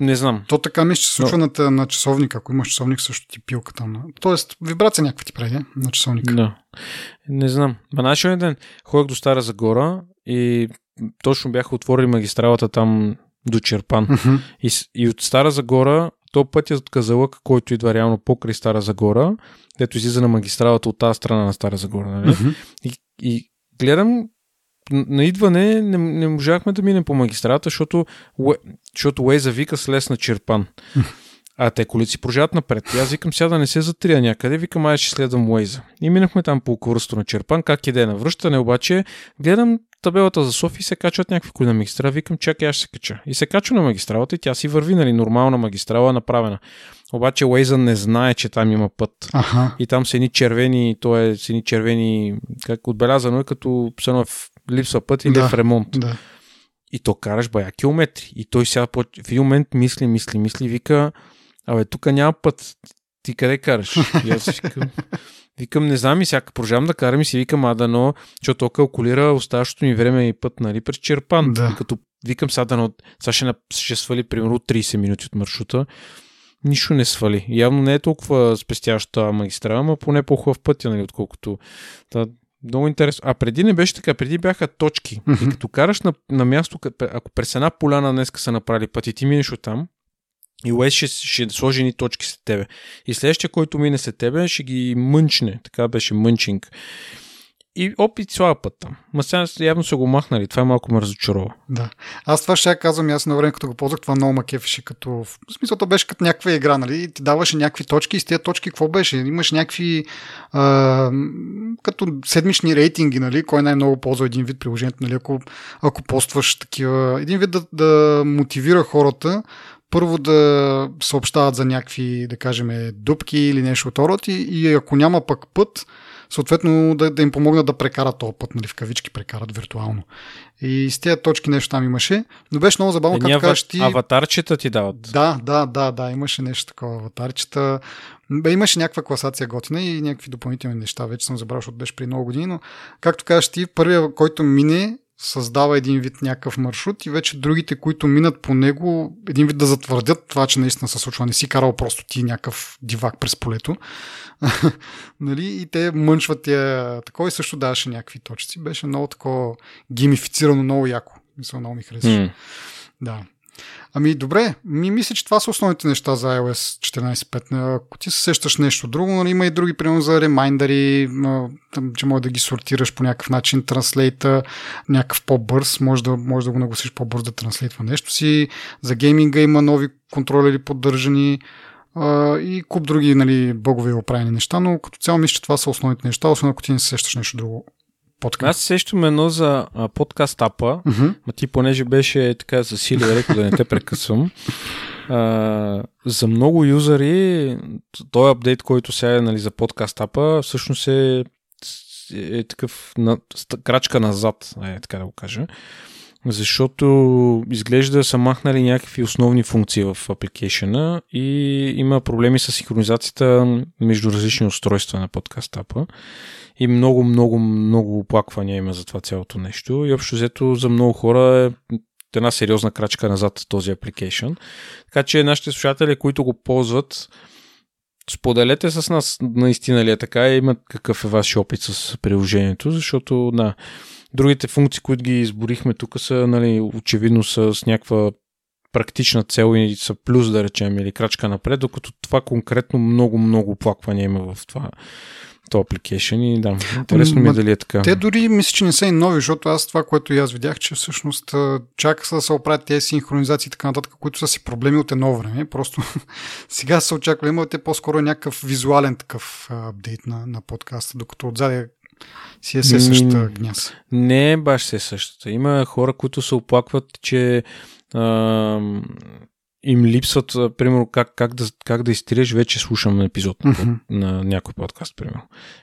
не знам. То така мисля, че се случва Но... на, на часовника. Ако имаш часовник, също ти пилка там. Тоест, вибрация някаква ти прави на часовника. Да. Не знам. Ма нашия ден ходях до Стара Загора и точно бяха отворили магистралата там до Черпан. И, и от Стара Загора, то пътя от Казалък, който идва реално покрай Стара Загора, дето излиза на магистралата от тази страна на Стара Загора. Нали? И, и гледам на идване не, не можахме да минем по магистрата, защото, защото Уейза вика с лес на черпан. А те колици продължават напред. И аз викам сега да не се затрия някъде, викам ай ще следвам Уейза. И минахме там по около на черпан, как иде на връщане, обаче гледам табелата за София се качват някакви коли на магистрала. Викам, чакай, аз ще се кача. И се качва на магистралата и тя си върви, нали, нормална магистрала, направена. Обаче Уейза не знае, че там има път. Аха. И там са едни червени, то е с едни червени, как отбелязано е, като все в липсва път или Да. е в ремонт. Да. И то караш бая километри. И той сега в един момент мисли, мисли, мисли, вика, абе, тук няма път. Ти къде караш? И аз си викам, викам, не знам и сега продължавам да карам и си викам, а да но, защото то калкулира оставащото ми време и път, нали, през Черпан. Да. И като викам сега да но, сега ще, ще свали примерно 30 минути от маршрута. Нищо не свали. Явно не е толкова спестяща магистрала, но поне по-хубав пътя, нали, отколкото. Та, много интересно. А преди не беше така, преди бяха точки. Мгм. И като караш на, на място, ако през една поляна днеска са направили път и ти минеш оттам, и Уес ще, ще сложи ни точки след тебе. И следващия, който мине след тебе, ще ги мънчне. Така беше мънчинг. И опит слава път там. Ма сега явно са го махнали. Това малко ме разочарова. Да. Аз това ще казвам, аз на време, като го ползвах, това много ма кефеше, като в смисъл то беше като някаква игра, нали? И Ти даваше някакви точки и с тези точки какво беше? Имаш някакви а, като седмични рейтинги, нали? Кой най-много ползва един вид приложението, нали? Ако, ако постваш такива... Един вид да, да мотивира хората първо да съобщават за някакви, да кажем, дупки или нещо от род и, и ако няма пък път, съответно да, да им помогнат да прекарат този път, нали, в кавички прекарат виртуално. И с тези точки нещо там имаше, но беше много забавно, Едни както ава- кажеш ти... Аватарчета ти дават. Да, да, да, да, имаше нещо такова аватарчета. Бе, имаше някаква класация готина и някакви допълнителни неща. Вече съм забрал, защото беше при много години, но както кажеш ти, първия, който мине, създава един вид някакъв маршрут и вече другите, които минат по него, един вид да затвърдят това, че наистина се случва. Не си карал просто ти някакъв дивак през полето. нали? И те мънчват тия такова и също даваше някакви точци. Беше много такова геймифицирано, много яко. Мисля, много ми харесваше. М. Да. Ами добре, ми мисля, че това са основните неща за iOS 14.5. Ако ти се сещаш нещо друго, нали, има и други, примерно за там, че може да ги сортираш по някакъв начин, транслейта, някакъв по-бърз, може да, може да го нагласиш по-бърз да транслейтва нещо си. За гейминга има нови контролери поддържани и куп други нали, бъгове и оправени неща, но като цяло мисля, че това са основните неща, освен ако ти не се сещаш нещо друго. Подкаст. Аз се сещам едно за а, подкаст апа. Мгм. Ма ти, понеже беше така засилил, реко да не те прекъсвам. А, за много юзери, този апдейт, който сега е нали, за подкаст апа, всъщност е, е такъв на, крачка назад, е, така да го кажа. Защото изглежда са махнали някакви основни функции в апликейшена и има проблеми с синхронизацията между различни устройства на подкаст апа. И много, много, много оплаквания има за това цялото нещо. И общо взето за много хора е една сериозна крачка назад този апликейшн. Така че нашите слушатели, които го ползват, споделете с нас наистина ли е така и имат какъв е вашия опит с приложението, защото да, другите функции, които ги изборихме тук са, нали, очевидно са с някаква практична цел и са плюс, да речем, или крачка напред, докато това конкретно много, много оплаквания има в това то application и да, интересно ми е дали е така. Те дори мисля, че не са и нови, защото аз това, което и аз видях, че всъщност чака да се оправят тези синхронизации и така нататък, които са си проблеми от едно време. Просто сега се очаква, има те по-скоро е някакъв визуален такъв апдейт на, на подкаста, докато отзаде си е се същата гняз. Не е баш се същата. Има хора, които се оплакват, че а, им липсват, примерно, как, как, да, как да изтриеш вече слушам епизод на, Мгм. на някой подкаст, примерно.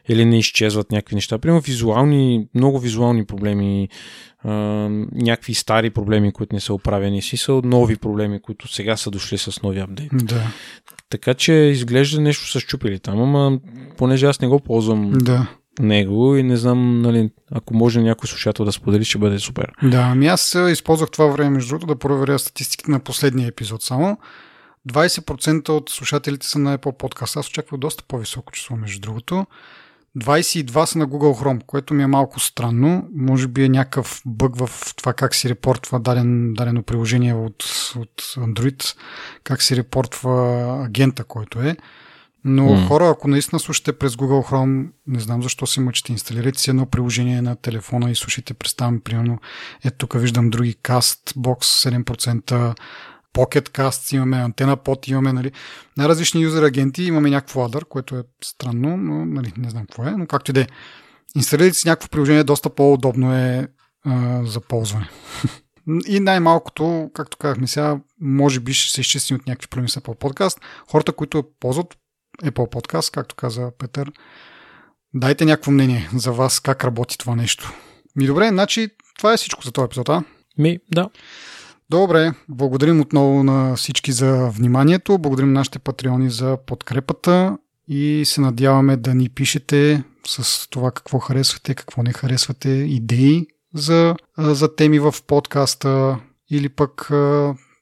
Или не изчезват някакви неща. Примерно визуални, много визуални проблеми, а, някакви стари проблеми, които не са оправени си, са нови проблеми, които сега са дошли с нови апдейт. Да, Така че изглежда нещо са щупили там, ама понеже аз не го ползвам да. Него и не знам, нали, ако може някой слушател да сподели, ще бъде супер. Да, ами аз използвах това време, между другото, да проверя статистиките на последния епизод само. 20% от слушателите са на Apple Podcast. Аз очаквах доста по-високо число, между другото. 22 са на Google Chrome, което ми е малко странно. Може би е някакъв бъг в това как си репортва даден, дадено приложение от, от Android, как си репортва агента, който е. Но mm. хора, ако наистина слушате през Google Chrome, не знам защо се мъчите, инсталирайте си едно приложение на телефона и слушайте, представям, примерно, ето тук виждам други Castbox 7%, Pocket Cast имаме, Антена Pod имаме, нали, на различни юзер агенти имаме някакво адър, което е странно, но нали, не знам какво е, но както и да е. Инсталирайте си някакво приложение, доста по-удобно е а, за ползване. И най-малкото, както казахме сега, може би ще се изчисти от някакви проблеми с Apple Podcast. Хората, които ползват Apple Podcast, както каза Петър, дайте някакво мнение за вас как работи това нещо. Ми добре, значи това е всичко за този епизод, а? Ми, да. Добре, благодарим отново на всички за вниманието, благодарим нашите патреони за подкрепата и се надяваме да ни пишете с това какво харесвате, какво не харесвате, идеи за, за теми в подкаста или пък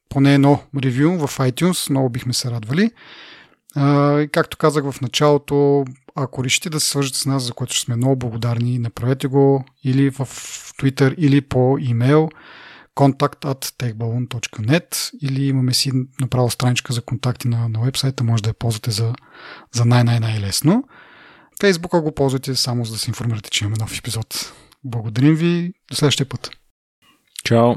поне едно ревю в iTunes. Много бихме се радвали. Както казах в началото, ако решите да се свържете с нас, за което ще сме много благодарни, направете го или в Twitter, или по имейл contact.techballoon.net или имаме си направо страничка за контакти на, на вебсайта, може да я ползвате за, за най-най-най-лесно. Фейсбука го ползвате само за да се информирате, че имаме нов епизод. Благодарим ви. До следващия път. Чао.